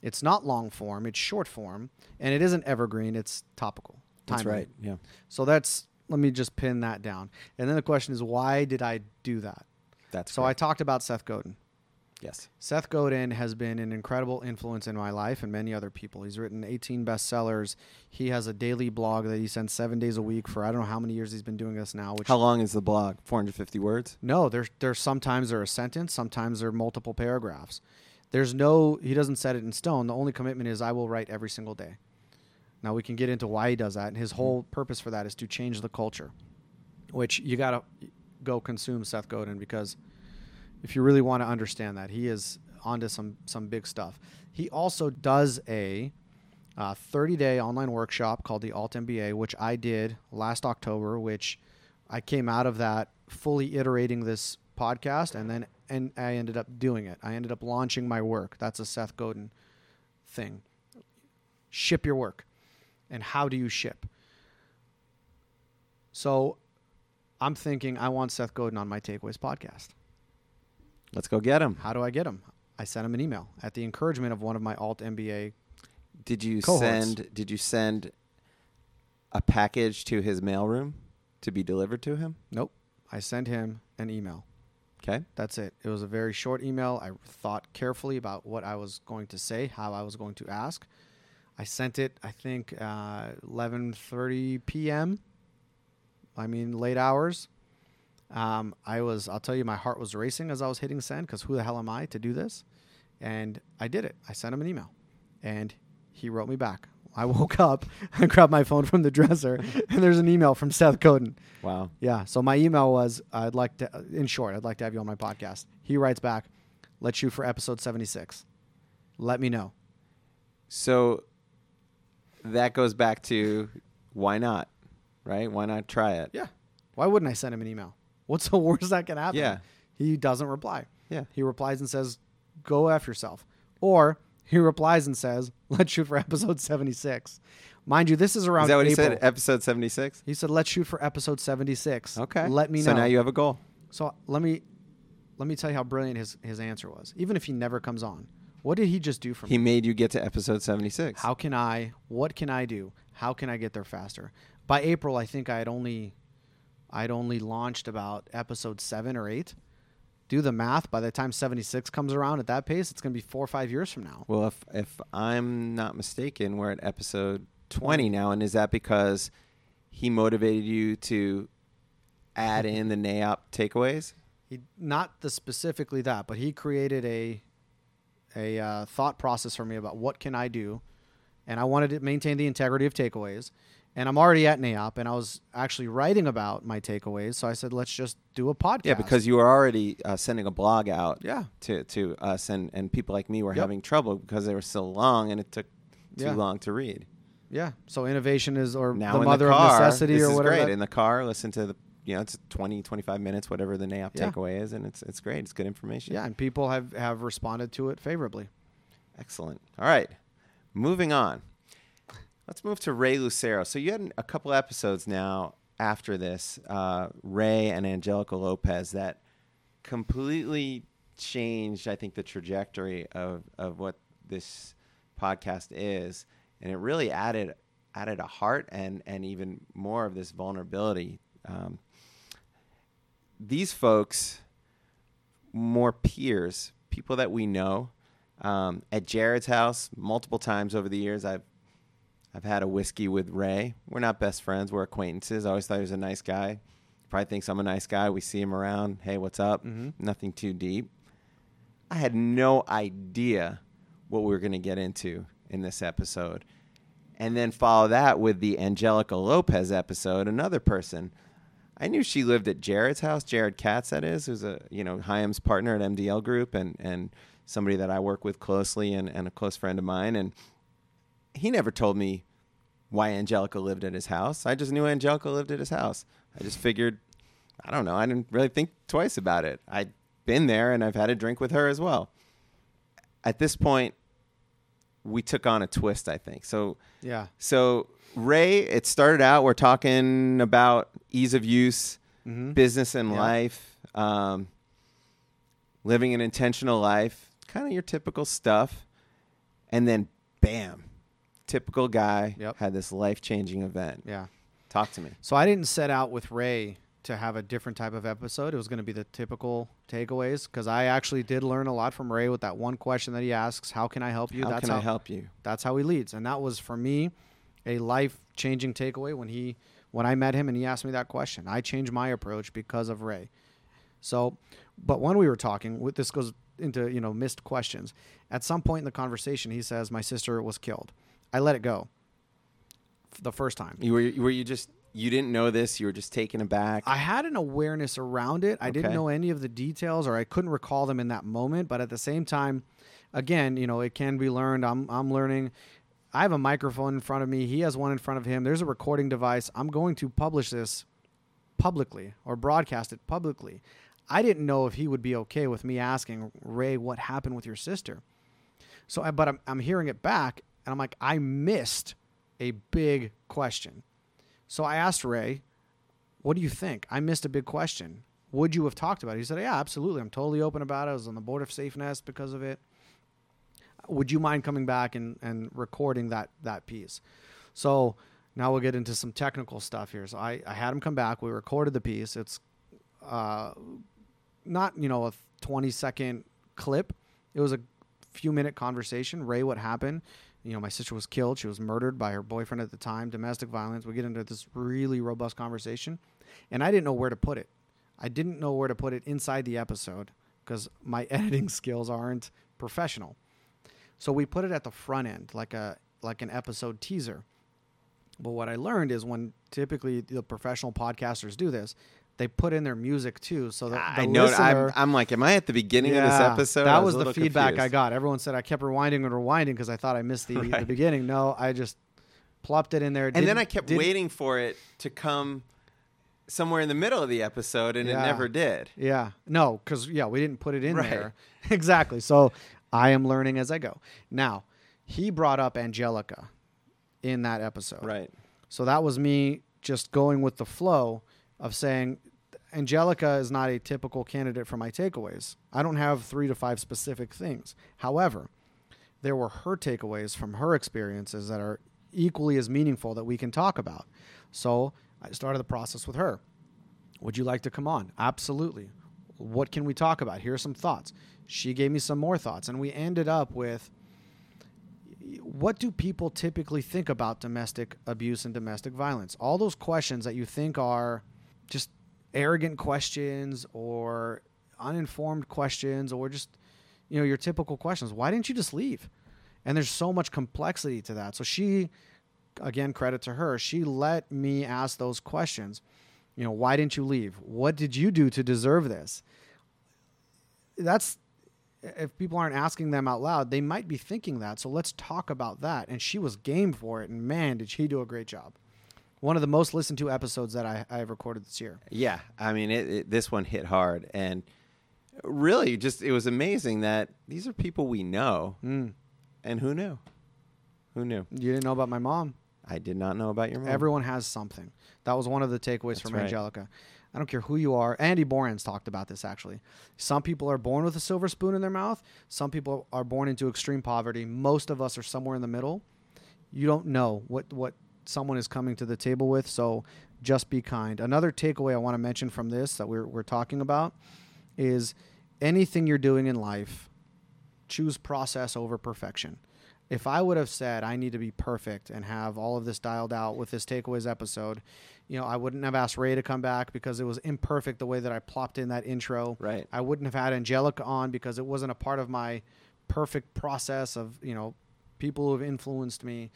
It's not long form. It's short form, and it isn't evergreen. It's topical. That's right. Yeah. So that's let me just pin that down. And then the question is, why did I do that? That's So I talked about Seth Godin. Yes. Seth Godin has been an incredible influence in my life and many other people. He's written 18 bestsellers. He has a daily blog that he sends seven days a week for I don't know how many years he's been doing this now. Which How long is the blog? 450 words? no, there's there's sometimes they're a sentence, sometimes they're multiple paragraphs. There's no he doesn't set it in stone. The only commitment is I will write every single day. Now we can get into why he does that, and his mm-hmm. whole purpose for that is to change the culture. Which you gotta go consume Seth Godin because if you really want to understand that, he is onto some some big stuff. He also does a uh, 30 day online workshop called the Alt MBA, which I did last October, which I came out of that fully iterating this podcast and then and I ended up doing it. I ended up launching my work. That's a Seth Godin thing. Ship your work. And how do you ship? So I'm thinking I want Seth Godin on my Takeaways podcast. Let's go get him. How do I get him? I sent him an email at the encouragement of one of my alt MBA. Did you Cohorts. send did you send a package to his mailroom to be delivered to him? Nope. I sent him an email. Okay. That's it. It was a very short email. I thought carefully about what I was going to say, how I was going to ask. I sent it. I think uh, 11:30 p.m. I mean, late hours. Um, I was. I'll tell you, my heart was racing as I was hitting send because who the hell am I to do this? And I did it. I sent him an email, and he wrote me back. I woke up, I grabbed my phone from the dresser, and there's an email from Seth Godin. Wow. Yeah. So my email was, I'd like to, in short, I'd like to have you on my podcast. He writes back, let's shoot for episode 76. Let me know. So that goes back to why not? Right? Why not try it? Yeah. Why wouldn't I send him an email? What's the worst that can happen? Yeah. He doesn't reply. Yeah. He replies and says, go F yourself. Or he replies and says, let's shoot for episode 76. Mind you, this is around Is that what he said? Episode 76? He said, let's shoot for episode 76. Okay. Let me so know. So now you have a goal. So let me let me tell you how brilliant his, his answer was. Even if he never comes on, what did he just do for me? He made you get to episode 76. How can I? What can I do? How can I get there faster? By April, I think I had only I'd only launched about episode seven or eight. Do the math. By the time seventy six comes around at that pace, it's going to be four or five years from now. Well, if if I'm not mistaken, we're at episode 20 now, and is that because he motivated you to add in the NAIOP takeaways? He not the specifically that, but he created a a uh, thought process for me about what can I do, and I wanted to maintain the integrity of takeaways. And I'm already at NAIOP, and I was actually writing about my takeaways. So I said, let's just do a podcast. Yeah, because you were already uh, sending a blog out yeah, to, to us, and, and people like me were Yep. having trouble because they were so long and it took too Yeah. long to read. yeah. So innovation is, or Now the mother the car, of necessity, this or is whatever. great. In the car, listen to the you know it's 20, 25 minutes, whatever the NAIOP Yeah. takeaway is, and it's it's great. It's good information. yeah, and people have have responded to it favorably. Excellent. All right, moving on. Let's move to Ray Lucero. So you had a couple episodes now after this, uh, Ray and Angelica Lopez, that completely changed, I think, the trajectory of, of what this podcast is, and it really added added a heart and and even more of this vulnerability. Um, these folks, more peers, people that we know, um, at Jared's house multiple times over the years. I've I've had a whiskey with Ray. We're not best friends. We're acquaintances. I always thought he was a nice guy. Probably thinks I'm a nice guy. We see him around. Hey, what's up? Mhm. Nothing too deep. I had no idea what we were going to get into in this episode. and then follow that with the Angelica Lopez episode, another person. I knew she lived at Jared's house, Jared Katz, that is, who's a you know Hyam's partner at MDL Group and and somebody that I work with closely and, and a close friend of mine. And he never told me why Angelica lived at his house. I just knew Angelica lived at his house. I just figured, I don't know, I didn't really think twice about it. I'd been there and I've had a drink with her as well. At this point, we took on a twist, I think. So Yeah. so Ray, it started out we're talking about ease of use, Mm-hmm. business and Yeah. life, um, living an intentional life, kind of your typical stuff, and then bam, typical guy Yep. had this life changing event. Yeah. Talk to me. So I didn't set out with Ray to have a different type of episode. It was going to be the typical takeaways because I actually did learn a lot from Ray with that one question that he asks, "How can I help you?" How that's can how I help you? that's how he leads, and that was for me a life changing takeaway when he when I met him and he asked me that question. I changed my approach because of Ray. So, but when we were talking, with this goes into you know missed questions. At some point in the conversation, he says, "My sister was killed." I let it go. The first time, You were were you just you didn't know this? You were just taken aback. I had an awareness around it. I didn't know any of the details, or I couldn't recall them in that moment. But at the same time, again, you know, it can be learned. I'm I'm learning. I have a microphone in front of me. He has one in front of him. There's a recording device. I'm going to publish this publicly or broadcast it publicly. I didn't know if he would be okay with me asking Ray what happened with your sister. So, I, but I'm, I'm hearing it back, and I'm like, I missed a big question. So I asked Ray, what do you think? I missed a big question. Would you have talked about it? He said, Yeah, absolutely. I'm totally open about it. I was on the board of SafeNest because of it. Would you mind coming back and, and recording that that piece? So now we'll get into some technical stuff here. So I, I had him come back. We recorded the piece. It's uh, not, you know, a 20 second clip. It was a few minute conversation. Ray, what happened? You know, my sister was killed. She was murdered by her boyfriend at the time, domestic violence. We get into this really robust conversation. And I didn't know where to put it. I didn't know where to put it inside the episode because my editing skills aren't professional. So we put it at the front end, like a like an episode teaser. But what I learned is when typically the professional podcasters do this, they put in their music too. So that the I know. listener, I'm, I'm like, am I at the beginning of this episode? That I was, the feedback I got. Everyone said I kept rewinding and rewinding because I thought I missed the, the beginning. No, I just plopped it in there. And then I kept waiting for it to come somewhere in the middle of the episode, and Yeah. it never did. Yeah. No, because yeah, we didn't put it in Right. there. exactly. So I am learning as I go. Now, he brought up Angelica in that episode. Right. So that was me just going with the flow of saying Angelica is not a typical candidate for my takeaways. I don't have three to five specific things. However, there were her takeaways from her experiences that are equally as meaningful that we can talk about. So I started the process with her. Would you like to come on? Absolutely. What can we talk about? Here are some thoughts. She gave me some more thoughts, and we ended up with what do people typically think about domestic abuse and domestic violence? All those questions that you think are just arrogant questions or uninformed questions or just you know your typical questions. Why didn't you just leave? And there's so much complexity to that. So she again credit to her, she let me ask those questions. You know, why didn't you leave? What did you do to deserve this? That's if people aren't asking them out loud, they might be thinking that. So let's talk about that. And she was game for it. And man, did she do a great job. One of the most listened to episodes that I, I have recorded this year. Yeah, I mean, it, it, this one hit hard, and really, just it was amazing that these are people we know, Mm. and who knew? Who knew? You didn't know about my mom. I did not know about your mom. Everyone has something. That was one of the takeaways That's from right. Angelica. I don't care who you are. Andy Borans talked about this actually. Some people are born with a silver spoon in their mouth. Some people are born into extreme poverty. Most of us are somewhere in the middle. You don't know what what someone is coming to the table with, so just be kind. Another takeaway I want to mention from this that we're we're talking about is anything you're doing in life, choose process over perfection. If I would have said I need to be perfect and have all of this dialed out with this takeaways episode, you know, I wouldn't have asked Ray to come back because it was imperfect the way that I plopped in that intro. Right. I wouldn't have had Angelica on because it wasn't a part of my perfect process of, you know, people who have influenced me.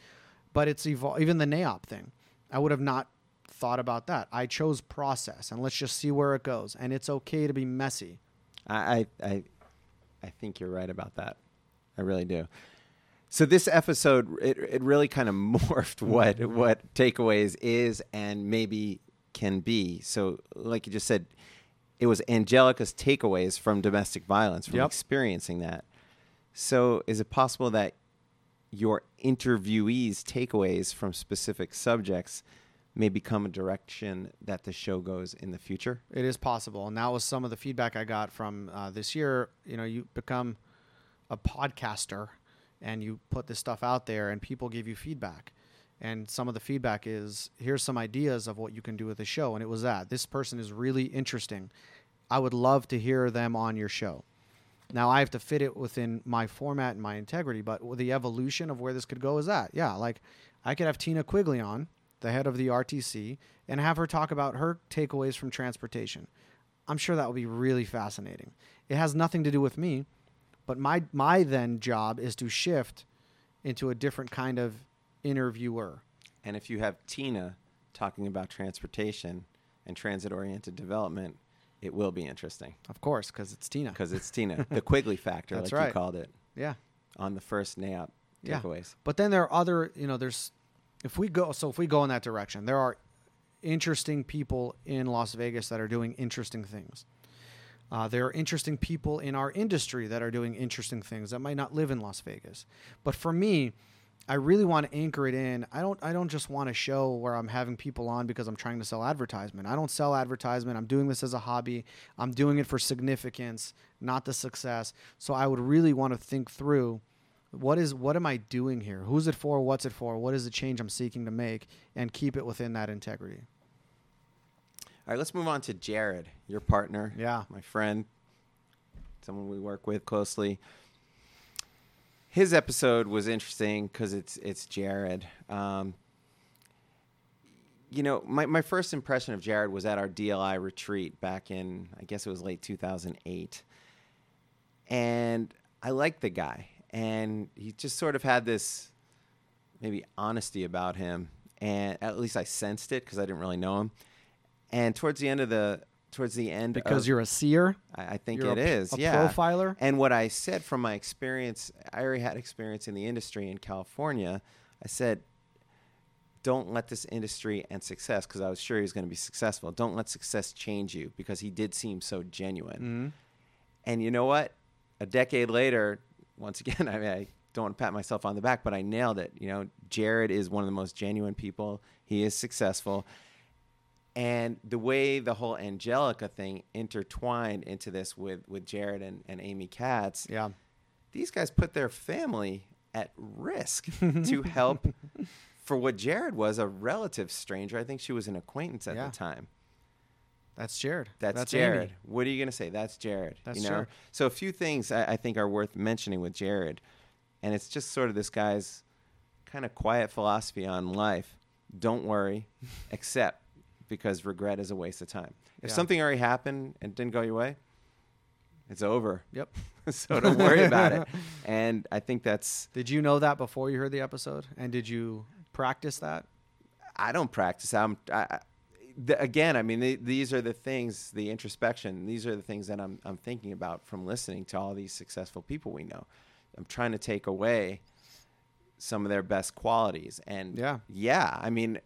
But it's evol- even the NAIOP thing. I would have not thought about that. I chose process, and let's just see where it goes. And it's okay to be messy. I, I, I, I think you're right about that. I really do. So this episode, it, it really kind of morphed what what takeaways is and maybe can be. So, like you just said, it was Angelica's takeaways from domestic violence, from Yep. experiencing that. So, is it possible that your interviewees' takeaways from specific subjects may become a direction that the show goes in the future? It is possible, and that was some of the feedback I got from uh, this year. You know, you become a podcaster, and you put this stuff out there, and people give you feedback. And some of the feedback is, here's some ideas of what you can do with the show, and it was that this person is really interesting. I would love to hear them on your show. Now I have to fit it within my format and my integrity, but the evolution of where this could go is that, yeah, like I could have Tina Quigley on, the head of the RTC, and have her talk about her takeaways from transportation. I'm sure that would be really fascinating. It has nothing to do with me, but my my then job is to shift into a different kind of interviewer. And if you have Tina talking about transportation and transit oriented development, it will be interesting Of course, because it's Tina. because it's Tina, the Quigley factor, That's like you called it Yeah. on the first NAIOP Yeah. takeaways. But then there are other, you know, there's if we go so if we go in that direction, there are interesting people in Las Vegas that are doing interesting things. Uh, there are interesting people in our industry that are doing interesting things that might not live in Las Vegas. But for me, I really want to anchor it in. I don't I don't just want a show where I'm having people on because I'm trying to sell advertisement. I don't sell advertisement. I'm doing this as a hobby. I'm doing it for significance, not the success. So I would really want to think through what is what am I doing here? Who's it for? What's it for? What is the change I'm seeking to make and keep it within that integrity. All right, let's move on to Jared, your partner, Yeah. my friend, someone we work with closely. His episode was interesting because it's it's Jared. Um, you know, my, my first impression of Jared was at our DLI retreat back in, I guess it was late 2008. And I liked the guy. And he just sort of had this maybe honesty about him. And at least I sensed it because I didn't really know him. And towards the end of the, towards the end Because of, you're a seer, I, I think it a, is, a yeah. profiler. And what I said from my experience, I already had experience in the industry in California. I said, don't let this industry and success, because I was sure he was going to be successful, don't let success change you because he did seem so genuine. Mhm. And you know what? A decade later, once again, I mean, I don't want to pat myself on the back, but I nailed it. You know, Jared is one of the most genuine people. He is successful. And the way the whole Angelica thing intertwined into this with, with Jared and, and Amy Katz, Yeah. these guys put their family at risk to help for what Jared was a relative stranger. I think she was an acquaintance at Yeah. the time. That's Jared. That's, Amy. Jared. What are you going to say? That's Jared. That's you know? Jared. So a few things I, I think are worth mentioning with Jared, and it's just sort of this guy's kind of quiet philosophy on life. Don't worry, accept, because regret is a waste of time. If Yeah. something already happened and didn't go your way, it's over. Yep. so don't worry about it. And I think that's Did you know that before you heard the episode? And did you practice that? I don't practice. I'm I, the, again. I mean, the, these are the things, the introspection. These are the things that I'm I'm thinking about from listening to all these successful people we know. I'm trying to take away some of their best qualities, and Yeah. yeah. I mean,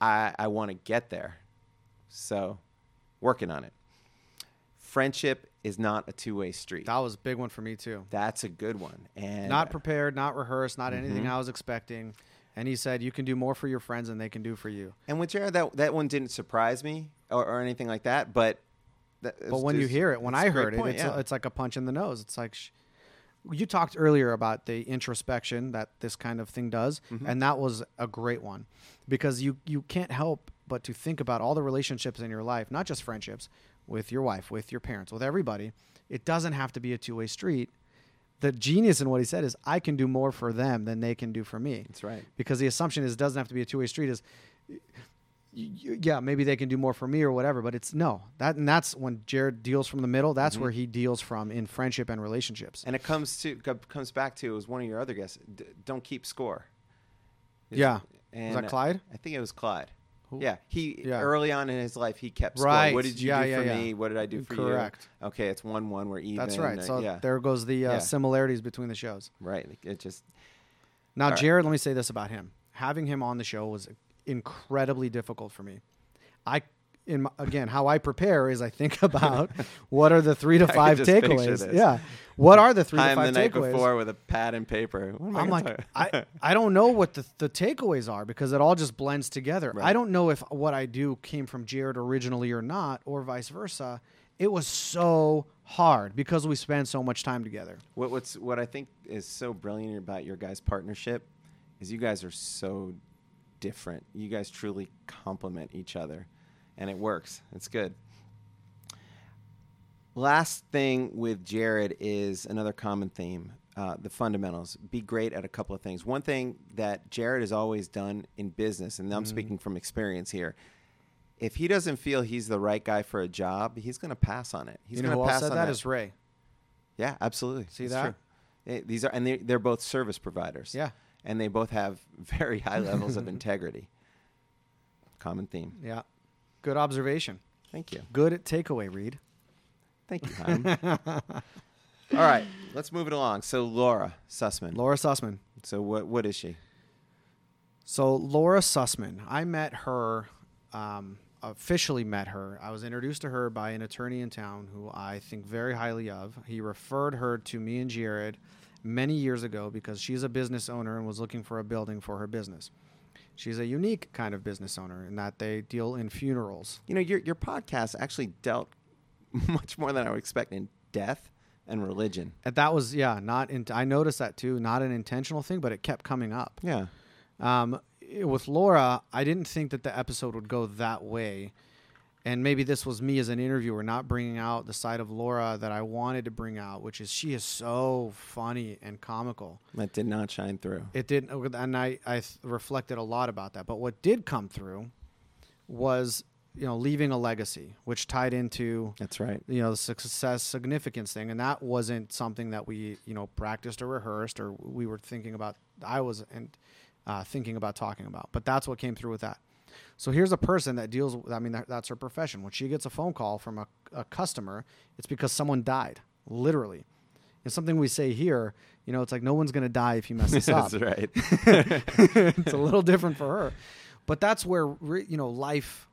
I I want to get there, so working on it. Friendship is not a two way street. That was a big one for me too. That's a good one, and not prepared, not rehearsed, not anything Mhm. I was expecting. And he said, "You can do more for your friends than they can do for you." And with Jared, that that one didn't surprise me or, or anything like that. But that, But when you hear it, when I heard it, point, it's, yeah. it's like a punch in the nose. It's like sh- you talked earlier about the introspection that this kind of thing does, Mm-hmm. and that was a great one because you you can't help but to think about all the relationships in your life, not just friendships with your wife, with your parents, with everybody. It doesn't have to be a two way street. The genius in what he said is, I can do more for them than they can do for me That's right. because the assumption is it doesn't have to be a two way street. Is yeah, maybe they can do more for me or whatever, but it's no that and that's when Jared deals from the middle. That's where he deals from in friendship and relationships. And it comes to comes back to it was one of your other guests. D- don't keep score. His- Yeah. And Was that Clyde? I think it was Clyde. Who- Yeah, he Yeah. early on in his life he kept score. Right. What did you Yeah, do for yeah. me? What did I do for Correct. you? Okay, it's one one. We're even. That's right. uh, So yeah, there goes the uh, similarities between the shows. right. It just Now, All right. Jared, let me say this about him. Having him on the show was incredibly difficult for me. I, in my, again, how I prepare is I think about what are the three to five takeaways. Yeah, what are the three to time five the night takeaways? before with a pad and paper. I I'm like, I, I don't know what the, the takeaways are because it all just blends together. Right. I don't know if what I do came from Jared originally or not, or vice versa. It was so hard because we spend so much time together. What what's what I think is so brilliant about your guys' partnership is you guys are so different. You guys truly complement each other, and it works. It's good. Last thing with Jared is another common theme: uh, the fundamentals. Be great at a couple of things. One thing that Jared has always done in business, and I'm speaking from experience here. If he doesn't feel he's the right guy for a job, he's going to pass on it. He's you know going to pass said on that is Ray. yeah, absolutely. See that? true. Eh, these are and they they're both service providers. Yeah. And they both have very high levels of integrity. Common theme. Yeah, good observation. Thank you. Good takeaway, Reed. Thank you. All right, let's move it along. So Laura Sussman. Laura Sussman. So what what is she? So Laura Sussman, I met her, um, officially met her. I was introduced to her by an attorney in town who I think very highly of. He referred her to me and Jared many years ago because she's a business owner and was looking for a building for her business. She's a unique kind of business owner in that they deal in funerals. You know, your your podcast actually dealt much more than I would expect in death and religion. And that was yeah, not in, I noticed that too, not an intentional thing, but it kept coming up. Yeah. Um, with Laura, I didn't think that the episode would go that way. And maybe this was me as an interviewer not bringing out the side of Laura that I wanted to bring out, which is she is so funny and comical. That did not shine through. It didn't, and I, I reflected a lot about that. But what did come through was, you know, leaving a legacy, which tied into That's right. you know the success significance thing and that wasn't something that we you know practiced or rehearsed or we were thinking about i was and uh, thinking about talking about but that's what came through with that so here's a person that deals with i mean that, that's her profession. When she gets a phone call from a, a customer it's because someone died literally. It's something we say here you know it's like no one's going to die if you mess this up. That's right. it's a little different for her. But that's where re- you know life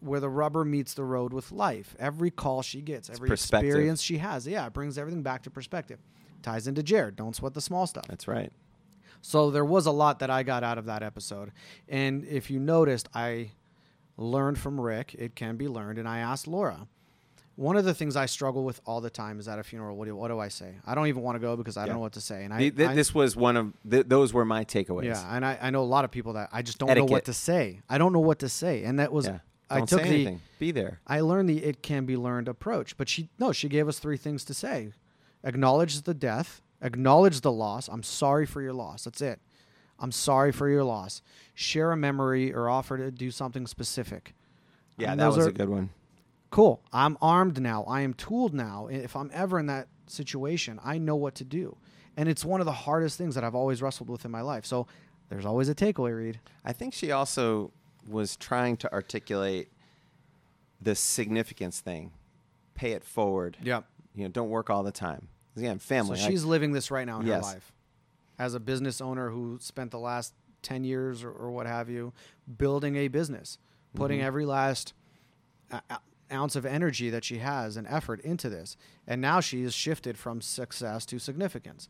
where the rubber meets the road with life. Every call she gets every experience she has yeah it brings everything back to perspective. Ties into jared don't sweat the small stuff. That's right. So there was a lot that i got out of that episode and if you noticed i learned from rick it can be learned and i asked laura one of the things I struggle with all the time is at a funeral. What do, what do I say? I don't even want to go because I Yeah. don't know what to say. And I, The- th- I- this was one of th- those were my takeaways. yeah, and I, I know a lot of people that I just don't know what to say. I don't know what to say, and that was Yeah. I took the anything. Be there. I learned the it can be learned approach. But she no, she gave us three things to say: acknowledge the death, acknowledge the loss. I'm sorry for your loss. That's it. I'm sorry for your loss. Share a memory or offer to do something specific. Yeah, that was are- a good one. Cool. I'm armed now. I am tooled now. If I'm ever in that situation, I know what to do. And it's one of the hardest things that I've always wrestled with in my life. So there's always a takeaway, Reed. I think she also was trying to articulate the significance thing. Pay it forward. Yep. You know, don't work all the time. Again, family. So I- she's living this right now in Yes. her life. As a business owner who spent the last 10 years or, or what have you building a business, putting Mm-hmm. every last uh, ounce of energy that she has and effort into this. And now she has shifted from success to significance.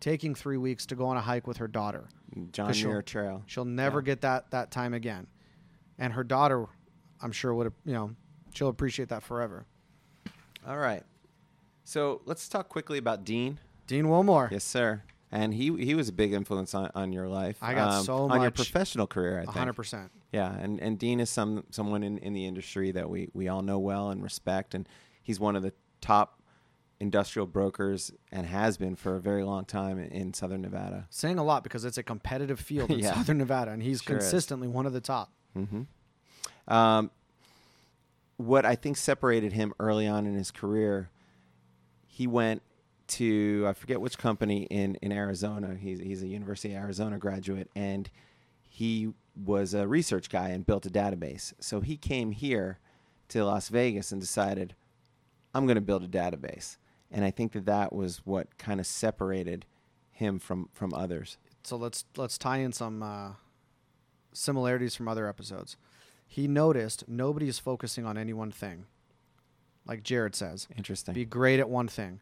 Taking three weeks to go on a hike with her daughter. John 'Cause she'll- Muir Trail. She'll never Yeah. get that, that time again. And her daughter, I'm sure, would, you know, she'll appreciate that forever. All right. So let's talk quickly about Dean. Dean Wilmore. Yes, sir. And he he was a big influence on, on your life. I got so on your professional career. I think. 100%. Yeah, and, and Dean is some someone in, in the industry that we, we all know well and respect, and he's one of the top industrial brokers and has been for a very long time in, Southern Nevada. saying a lot because it's a competitive field in Yeah. Southern Nevada, and he's Sure is. consistently one of the top. Mm-hmm. Um, what I think separated him early on in his career, he went to I forget which company in in Arizona. He's he's a University of Arizona graduate, and he was a research guy and built a database. So he came here to Las Vegas and decided, I'm going to build a database. And I think that that was what kind of separated him from from others. So let's let's tie in some uh, similarities from other episodes. He noticed nobody is focusing on any one thing, like Jared says. Interesting. Be great at one thing.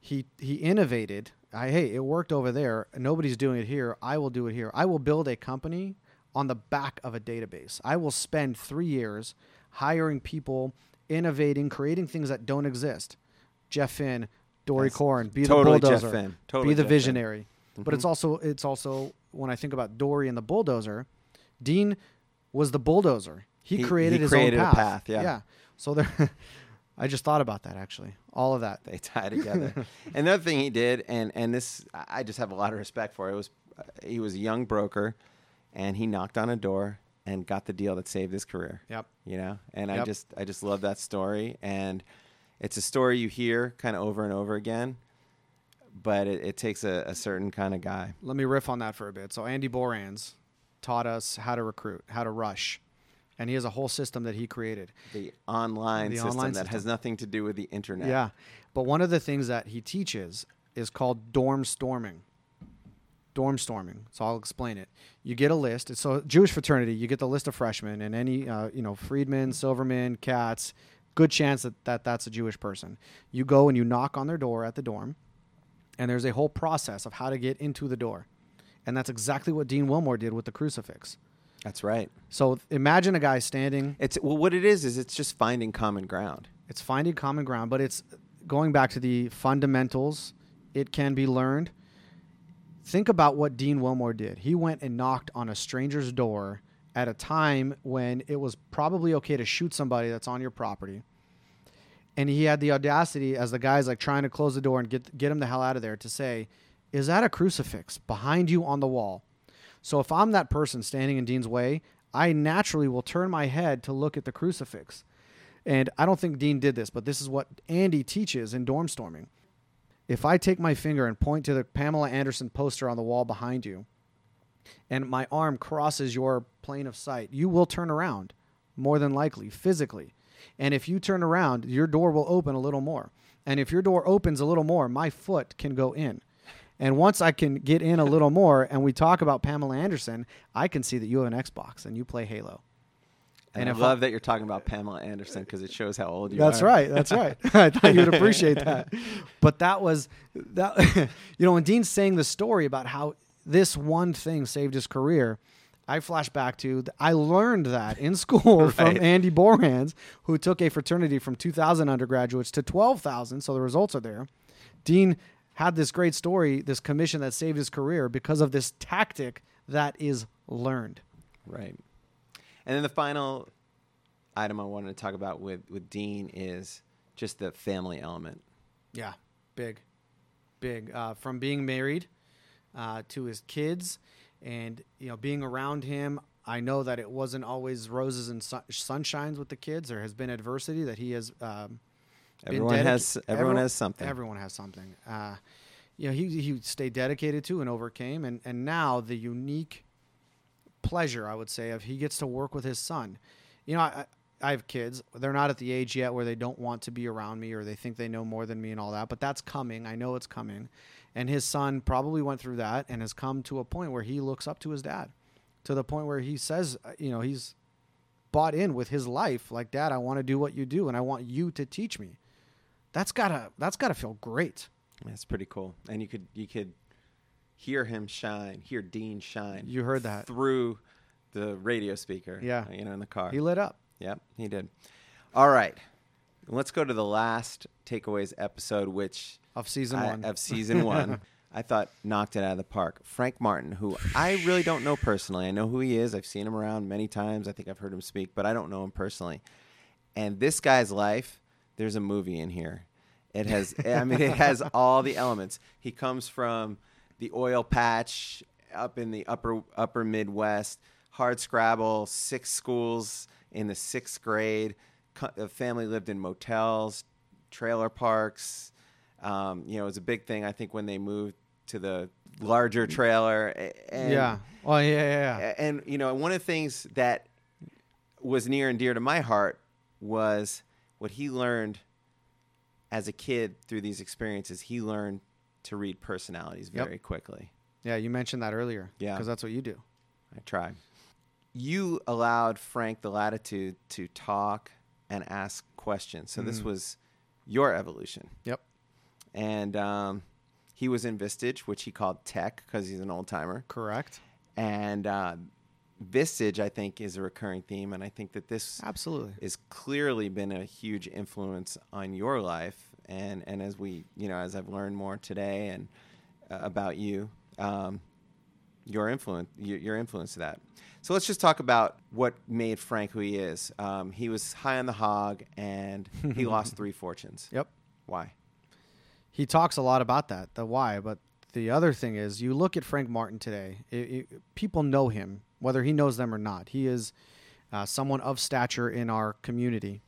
He he innovated. I hey, it worked over there. Nobody's doing it here. I will do it here. I will build a company on the back of a database. I will spend three years hiring people, innovating, creating things that don't exist. Jeff Finn, Dory That's Corn, be totally the Jeff bulldozer, Finn. Totally be the Jeff visionary. But mm-hmm. it's also it's also when I think about Dory and the bulldozer, Dean was the bulldozer. He, He- created he his created own path. path, yeah. Yeah. So there, I just thought about that actually. All of that. they tie together. Another thing he did, and and this I just have a lot of respect for. It was uh, he was a young broker, and he knocked on a door and got the deal that saved his career. Yep. You know, and I just I just love that story, and it's a story you hear kind of over and over again, but it, it takes a, a certain kind of guy. Let me riff on that for a bit. So Andy Borans taught us how to recruit, how to rush, and he has a whole system that he created. The online The system online that has nothing to do with the internet. Yeah. But one of the things that he teaches is called dorm storming. Dorm storming. So I'll explain it. You get a list. It's So Jewish fraternity, you get the list of freshmen and any, uh, you know, Friedman, Silverman, Katz. Good chance that, that that's a Jewish person. You go and you knock on their door at the dorm, and there's a whole process of how to get into the door. And that's exactly what Dean Wilmore did with the crucifix. That's right. So imagine a guy standing It's well, what it is is it's just finding common ground. It's finding common ground, but it's going back to the fundamentals. It can be learned. Think about what Dean Wilmore did. He went and knocked on a stranger's door at a time when it was probably okay to shoot somebody that's on your property. And he had the audacity, as the guy's like trying to close the door and get get him the hell out of there, to say, "Is that a crucifix behind you on the wall?" So if I'm that person standing in Dean's way, I naturally will turn my head to look at the crucifix. And I don't think Dean did this, but this is what Andy teaches in dorm storming. If I take my finger and point to the Pamela Anderson poster on the wall behind you, and my arm crosses your plane of sight, you will turn around, more than likely, physically. And if you turn around, your door will open a little more. And if your door opens a little more, my foot can go in. And once I can get in a little more and we talk about Pamela Anderson, I can see that you have an Xbox and you play Halo. And, And I love that you're talking about Pamela Anderson because it shows how old you That's are. That's right. That's right. I thought you'd appreciate that. But that was that. You know, when Dean's saying the story about how this one thing saved his career, I flash back to I learned that in school from Andy Borans, who took a fraternity from 2,000 undergraduates to 12,000. So the results are there. Dean had this great story, this commission that saved his career because of this tactic that is learned. Right. And then the final item I wanted to talk about with, with Dean is just the family element. Yeah, big, big. Uh, from being married uh, to his kids, and you know, being around him. I know that it wasn't always roses and sun- sunshines with the kids. There has been adversity that he has. Um, Everyone dedic- has everyone every- has something. Everyone has something. Uh, you know, he he stayed dedicated to and overcame, and and now the unique pleasure I would say of he gets to work with his son. You know, I I have kids. They're not at the age yet where they don't want to be around me or they think they know more than me and all that, but that's coming. I know it's coming. And his son probably went through that and has come to a point where he looks up to his dad, to the point where he says, uh, you know, he's bought in with his life. Like, Dad, I want to do what you do, and I want you to teach me. That's gotta that's gotta feel great. That's pretty cool. And you could you could hear him shine, hear Dean shine. You heard that. through the radio speaker. Yeah. you know, in the car. He lit up. Yep, he did. All right, let's go to the last takeaways episode, which Of season I- one. of season one. I thought knocked it out of the park. Frank Martin, who I really don't know personally. I know who he is. I've seen him around many times. I think I've heard him speak, but I don't know him personally. And this guy's life, there's a movie in here. It has, I mean, it has all the elements. He comes from the oil patch up in the upper upper Midwest, hard scrabble, six schools in the sixth grade. The family lived in motels, trailer parks. Um, you know, it was a big thing. I think when they moved to the larger trailer. And, yeah. Oh yeah, yeah, yeah. And you know, one of the things that was near and dear to my heart was what he learned as a kid through these experiences. He learned to read personalities Yep. very quickly. Yeah, you mentioned that earlier. Yeah. Because that's what you do. I tried. You allowed Frank the latitude to talk and ask questions. So this Mhm. was your evolution. Yep. And um, he was in Vistage, which he called TEC because he's an old timer. Correct. And uh, Vistage, I think, is a recurring theme. And I think that this Absolutely. has clearly been a huge influence on your life. And, and as we, you know, as I've learned more today and uh, about you, um, your influence, your, your influence to that. So let's just talk about what made Frank who he is. Um, he was high on the hog and he lost three fortunes. Yep. Why? He talks a lot about that, the why. But the other thing is, you look at Frank Martin today. It, it, people know him, whether he knows them or not. He is uh, someone of stature in our community.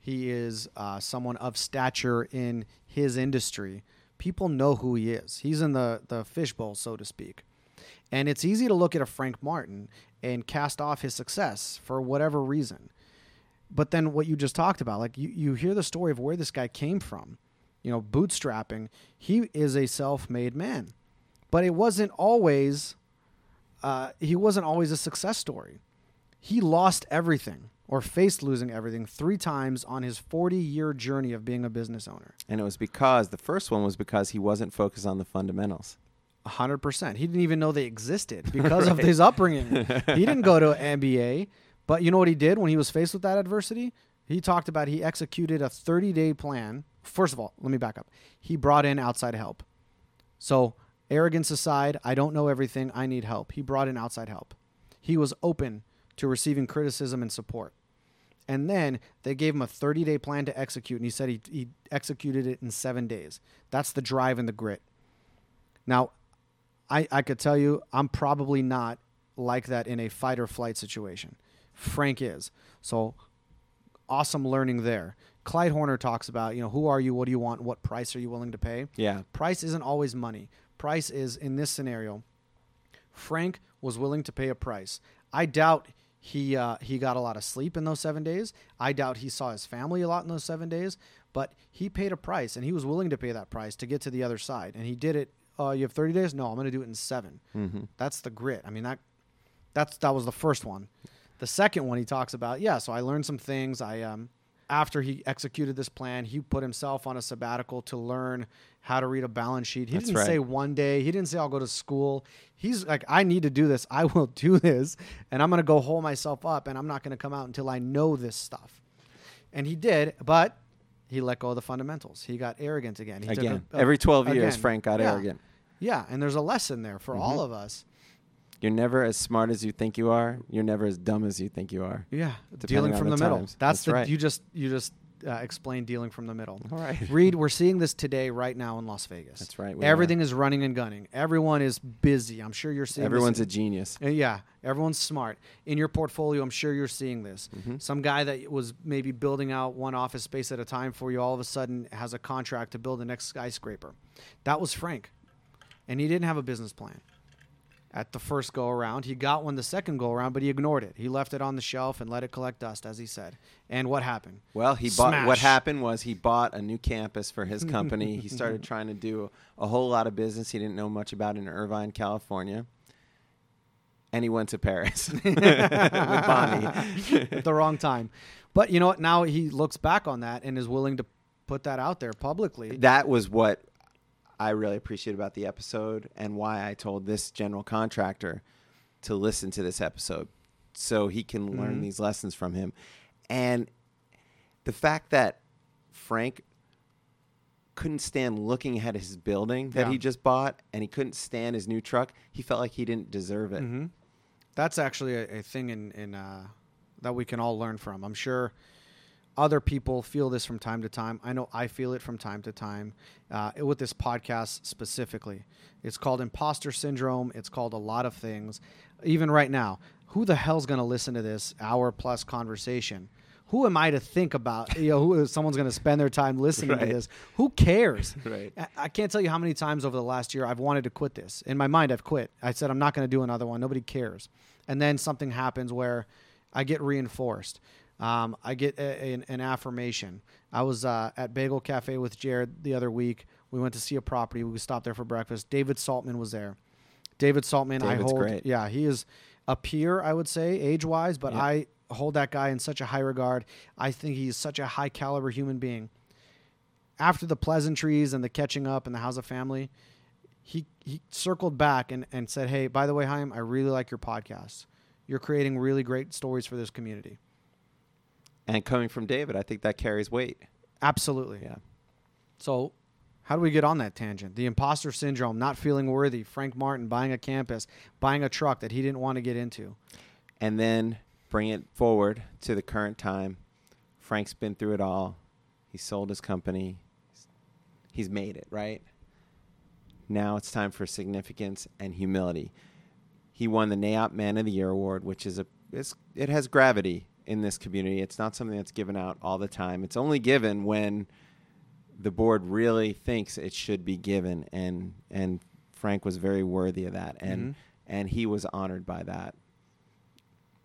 He is uh, someone of stature in his industry. People know who he is. He's in the the fishbowl, so to speak. And it's easy to look at a Frank Martin and cast off his success for whatever reason. But then what you just talked about, like you, you hear the story of where this guy came from, you know, bootstrapping. He is a self made man. But it wasn't always, uh, he wasn't always a success story. He lost everything or faced losing everything three times on his 40 year journey of being a business owner. And it was because the first one was because he wasn't focused on the fundamentals. A hundred percent. He didn't even know they existed because of his upbringing. he didn't go to MBA, but you know what he did when he was faced with that adversity? He talked about he executed a 30 day plan. First of all, let me back up. He brought in outside help. So, arrogance aside, I don't know everything. I need help. He brought in outside help. He was open to receiving criticism and support. And then they gave him a 30 day plan to execute, and he said he, he executed it in seven days. That's the drive and the grit. Now, I, I could tell you I'm probably not like that in a fight or flight situation. Frank is. So awesome learning there. Clyde Horner talks about, you know, who are you? What do you want? What price are you willing to pay? Yeah. Price isn't always money. Price is, in this scenario, Frank was willing to pay a price. I doubt he uh, he got a lot of sleep in those seven days. I doubt he saw his family a lot in those seven days. But he paid a price, and he was willing to pay that price to get to the other side. And he did it. Uh, you have thirty days? No, I'm going to do it in 7 Mm-hmm. That's the grit. I mean that that's that was the first one. The second one he talks about, yeah. So I learned some things. I um, after he executed this plan, he put himself on a sabbatical to learn how to read a balance sheet. He That's didn't right. say one day. He didn't say I'll go to school. He's like, I need to do this. I will do this, and I'm going to go hole myself up, and I'm not going to come out until I know this stuff. And he did, but he let go of the fundamentals. He got arrogant again. He Again, a- a- every 12 years, again. Frank got Yeah. arrogant. Yeah, and there's a lesson there for all Mhm. of us. You're never as smart as you think you are. You're never as dumb as you think you are. Yeah, dealing from the the, middle. That's, That's the right. you just you just uh, explained dealing from the middle. All right. Reed, we're seeing this today, right now in Las Vegas. That's right, Everything is running and gunning. Everyone is busy. I'm sure you're seeing. Everyone's this. a genius. Uh, yeah, everyone's smart. In your portfolio, I'm sure you're seeing this. Mhm. Some guy that was maybe building out one office space at a time for you, all of a sudden has a contract to build the next skyscraper. That was Frank, and he didn't have a business plan. At the first go around, he got one the second go around, but he ignored it. He left it on the shelf and let it collect dust, as he said. And what happened? Well, he bought. What happened was he bought a new campus for his company. he started trying to do a whole lot of business he didn't know much about in Irvine, California, and he went to Paris with Bonnie. at the wrong time. But you know what? Now he looks back on that and is willing to put that out there publicly. that was what I really appreciate about the episode and why I told this general contractor to listen to this episode so he can learn Mhm. these lessons from him. And the fact that Frank couldn't stand looking at his building that Yeah. he just bought and he couldn't stand his new truck, he felt like he didn't deserve it. hmm That's actually a, a thing in in uh, that we can all learn from. I'm sure other people feel this from time to time. I know I feel it from time to time. Uh, with this podcast specifically, it's called imposter syndrome. It's called a lot of things. Even right now, who the hell's going to listen to this hour plus conversation? who am I to think about? You know, who someone's going to spend their time listening Right. to this? Who cares? Right. I- I can't tell you how many times over the last year I've wanted to quit this. In my mind, I've quit. I said I'm not going to do another one. Nobody cares. And then something happens where I get reinforced. Um, I get a, an, an affirmation. I was uh, at Bagel Cafe with Jared the other week. We went to see a property. We stopped there for breakfast. David Saltman was there. David Saltman, I hold. great. Yeah, he is a peer, I would say, age wise, but Yeah. I hold that guy in such a high regard. I think he's such a high caliber human being after the pleasantries and the catching up and the House of Family, he he circled back and, and said, Hey, by the way, Chaim, I really like your podcast. You're creating really great stories for this community. And coming from David, I think that carries weight. Absolutely. Yeah. So how do we get on that tangent? The imposter syndrome, not feeling worthy, Frank Martin buying a campus, buying a truck that he didn't want to get into. And then bring it forward to the current time. Frank's been through it all. He sold his company. He's made it, right? Now it's time for significance and humility. He won the NAIOP Man of the Year award, which is a it's, it has gravity in this community. It's not something that's given out all the time. It's only given when the board really thinks it should be given, and and Frank was very worthy of that, and Mhm. and he was honored by that.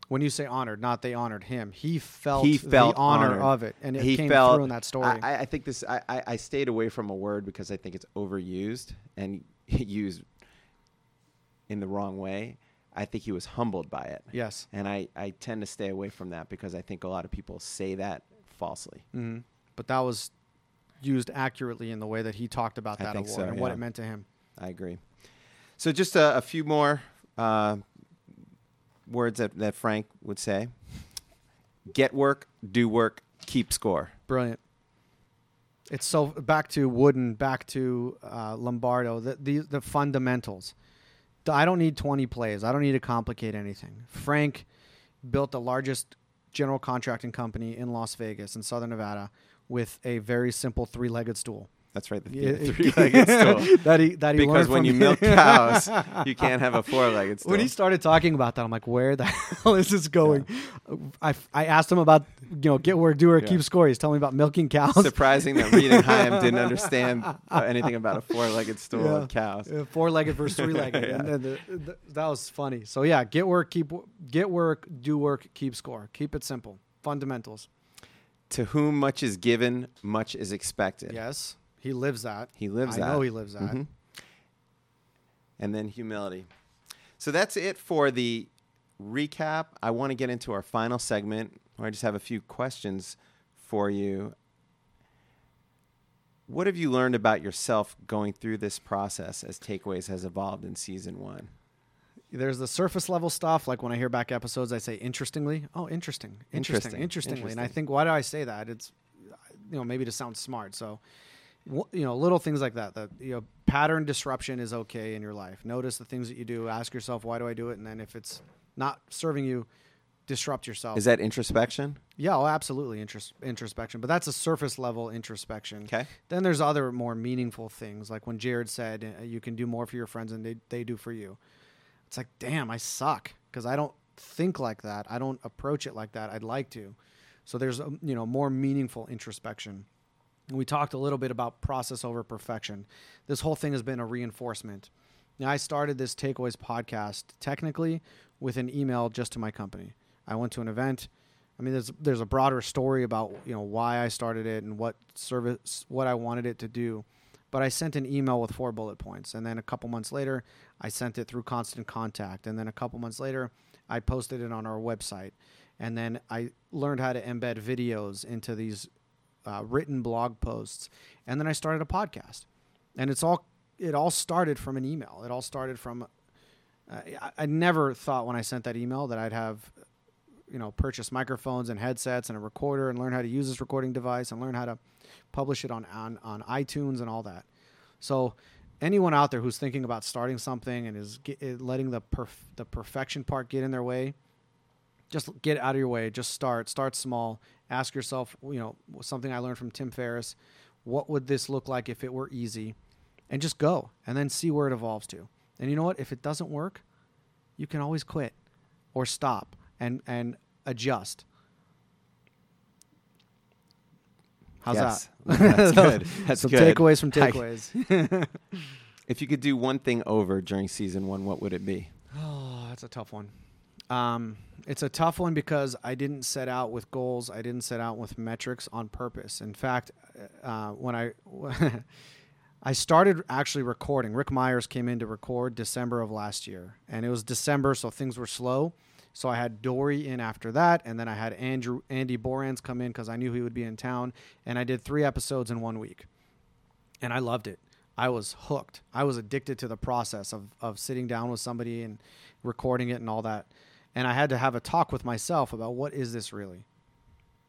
When you say honored, not they honored him. He felt, he felt the honor honored. of it. And it he came felt, through in that story. I, I- I think this. I, I, I stayed away from a word because I think it's overused and used in the wrong way. I think he was humbled by it, yes. and I, I tend to stay away from that because I think a lot of people say that falsely. hmm But that was used accurately in the way that he talked about that award so, and what it meant to him. I agree. So just a, a few more uh, words that, that Frank would say: get work, do work, keep score. Brilliant. It's so back to Wooden, back to uh, Lombardi. The, the the fundamentals. I don't need twenty plays. I don't need to complicate anything. Frank built the largest general contracting company in Las Vegas in Southern Nevada with a very simple three-legged stool. That's right. The Yeah, three-legged stool. that he that he because when you milk cows, you can't have a four-legged stool. When he started talking about that, I'm like, where the hell is this going? I, I asked him about, you know, get work, do work, Yeah. keep score. He's telling me about milking cows. Surprising that Reed and Chaim didn't understand uh, anything about a four-legged stool Yeah. of cows. Four-legged versus three-legged. Yeah. and the, the, that was funny. So yeah, get work, keep get work, do work, keep score. Keep it simple. Fundamentals. To whom much is given, much is expected. Yes, he lives that. He lives I that. know he lives that. Mhm. And then humility. So that's it for the recap. I want to get into our final segment where I just have a few questions for you. What have you learned about yourself going through this process as Takeaways has evolved in season one? There's the surface level stuff. Like when I hear back episodes, I say interestingly. Oh, interesting, interesting, Interesting, interestingly. And I think why do I say that? It's you know maybe to sound smart. So you know little things like that. That you know pattern disruption is okay in your life. Notice the things that you do. Ask yourself why do I do it, and then if it's not serving you, disrupt yourself. Is that introspection? yeah, oh, absolutely intros- introspection. But that's a surface level introspection. Okay. Then there's other more meaningful things, like when Jared said, uh, "You can do more for your friends than they, they do for you." It's like, damn, I suck because I don't think like that. I don't approach it like that. I'd like to. So there's um, you know more meaningful introspection. We talked a little bit about process over perfection. This whole thing has been a reinforcement. Now, I started this Takeaways podcast technically with an email just to my company. I went to an event. I mean, there's there's a broader story about you know why I started it and what service what I wanted it to do, but I sent an email with four bullet points, and then a couple months later, I sent it through Constant Contact, and then a couple months later, I posted it on our website, and then I learned how to embed videos into these uh, written blog posts, and then I started a podcast, and it's all it all started from an email. It all started from. Uh, I, I never thought when I sent that email that I'd have you know purchase microphones and headsets and a recorder and learn how to use this recording device and learn how to publish it on on, on iTunes and all that. So anyone out there who's thinking about starting something and is get, eh, letting the perf- the perfection part get in their way, just get out of your way. Just start. Start small. Ask yourself, you know, something I learned from Tim Ferriss. What would this look like if it were easy? And just go, and then see where it evolves to. And you know what? If it doesn't work, you can always quit or stop and and adjust. How's Yes. that? That's good. That's Some good. takeaways from takeaways. If you could do one thing over during season one, what would it be? Oh, that's a tough one. Um, it's a tough one because I didn't set out with goals. I didn't set out with metrics on purpose. In fact, uh, when I I started actually recording, Rick Myers came in to record December of last year, and it was December, so things were slow. So I had Dory in after that, and then I had Andrew Andy Borans come in because I knew he would be in town, and I did three episodes in one week, and I loved it. I was hooked. I was addicted to the process of of sitting down with somebody and recording it and all that. And I had to have a talk with myself about what is this really?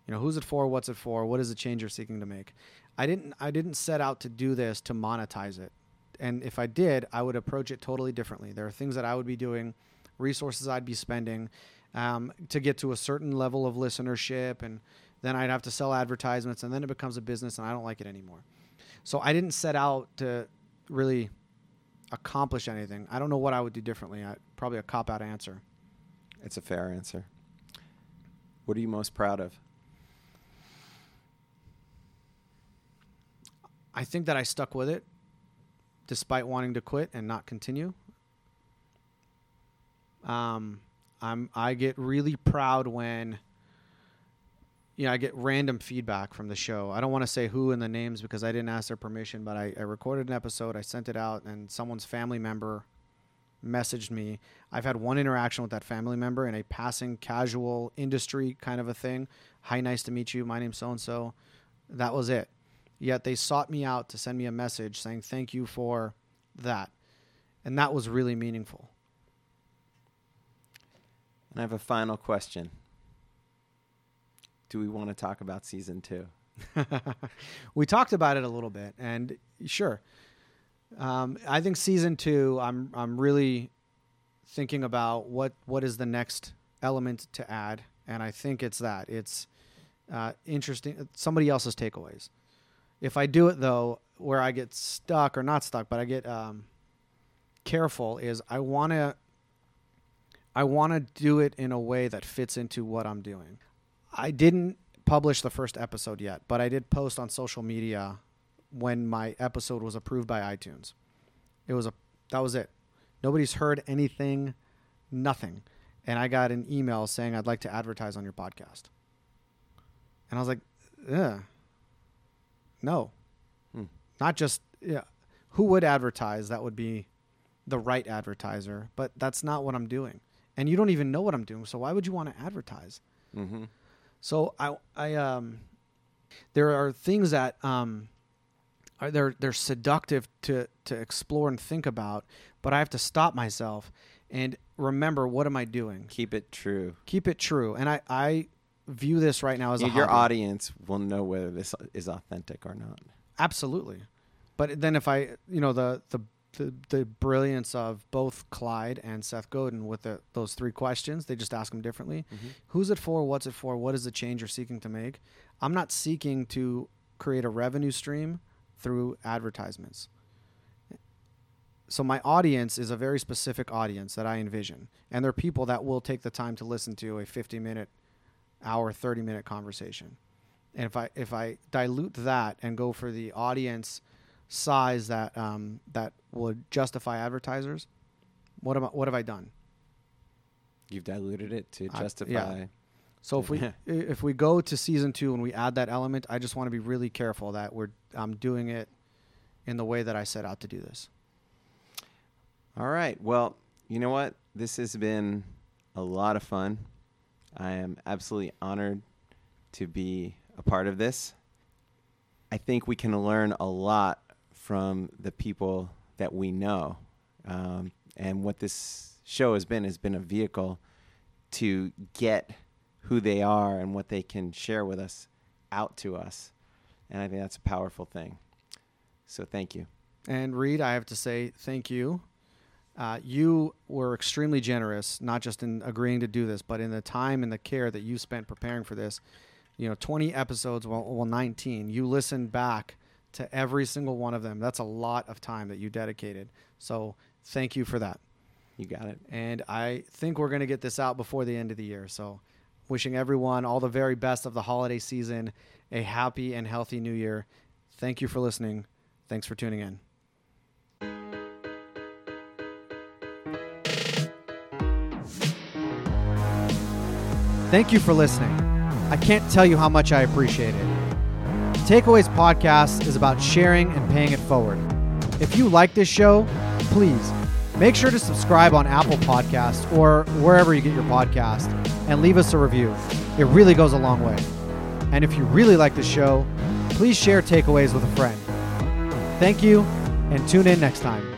You know, who's it for? What's it for? What is the change you're seeking to make? I didn't I didn't set out to do this to monetize it. And if I did, I would approach it totally differently. There are things that I would be doing, resources I'd be spending um, to get to a certain level of listenership, and then I'd have to sell advertisements, and then it becomes a business, and I don't like it anymore. So I didn't set out to really accomplish anything. I don't know what I would do differently. I, probably a cop out answer. It's a fair answer. What are you most proud of? I think that I stuck with it despite wanting to quit and not continue. Um, I'm I get really proud when you know, I get random feedback from the show. I don't want to say who and the names because I didn't ask their permission, but I, I recorded an episode, I sent it out, and someone's family member messaged me. I've had one interaction with that family member in a passing casual industry kind of a thing. Hi, nice to meet you. My name's so and so. That was it. Yet they sought me out to send me a message saying thank you for that. And that was really meaningful. And I have a final question. Do we want to talk about season two? we talked about it a little bit, and sure. Um, I think season two, I'm I'm really thinking about what what is the next element to add, and I think it's that it's uh, interesting. Somebody else's takeaways. If I do it though, where I get stuck or not stuck, but I get um, careful, is I want to I want to do it in a way that fits into what I'm doing. I didn't publish the first episode yet, but I did post on social media when my episode was approved by iTunes. It was a that was it. Nobody's heard anything, nothing. And I got an email saying I'd like to advertise on your podcast. And I was like, yeah, No. Hmm. Not just yeah. Who would advertise? That would be the right advertiser, but that's not what I'm doing. And you don't even know what I'm doing, so why would you want to advertise? Mm-hmm. So I I um there are things that um Uh, they're they're seductive to to explore and think about, but I have to stop myself and remember what am I doing? Keep it true. Keep it true. And I I view this right now as a Your hobby. audience will know whether this is authentic or not. Absolutely. But then if I, you know, the the the, the brilliance of both Clyde and Seth Godin with the, those three questions, they just ask them differently. Mm-hmm. Who's it for? What's it for? What is the change you're seeking to make? I'm not seeking to create a revenue stream through advertisements. So my audience is a very specific audience that I envision, and they're people that will take the time to listen to a 50 minute, hour, 30 minute conversation. And if I if I dilute that and go for the audience size that um, that would justify advertisers, what am I, what have I done? You've diluted it to I- justify. yeah. So if we if we go to season two and we add that element, I just want to be really careful that we're I'm doing it in the way that I set out to do this. All right. Well, you know what? This has been a lot of fun. I am absolutely honored to be a part of this. I think we can learn a lot from the people that we know. Um, and what this show has been has been a vehicle to get who they are and what they can share with us out to us. And I think that's a powerful thing. So thank you. And Reed, I have to say thank you. Uh, you were extremely generous, not just in agreeing to do this, but in the time and the care that you spent preparing for this. You know, 20 episodes, well, well 19. You listened back to every single one of them. That's a lot of time that you dedicated. So thank you for that. You got it. And I think we're going to get this out before the end of the year. So Wishing everyone all the very best of the holiday season, a happy and healthy new year. Thank you for listening. Thanks for tuning in. Thank you for listening. I can't tell you how much I appreciate it. Takeaways Podcast is about sharing and paying it forward. If you like this show, please make sure to subscribe on Apple Podcast or wherever you get your podcast and leave us a review. It really goes a long way. And if you really like the show, please share takeaways with a friend. Thank you and tune in next time.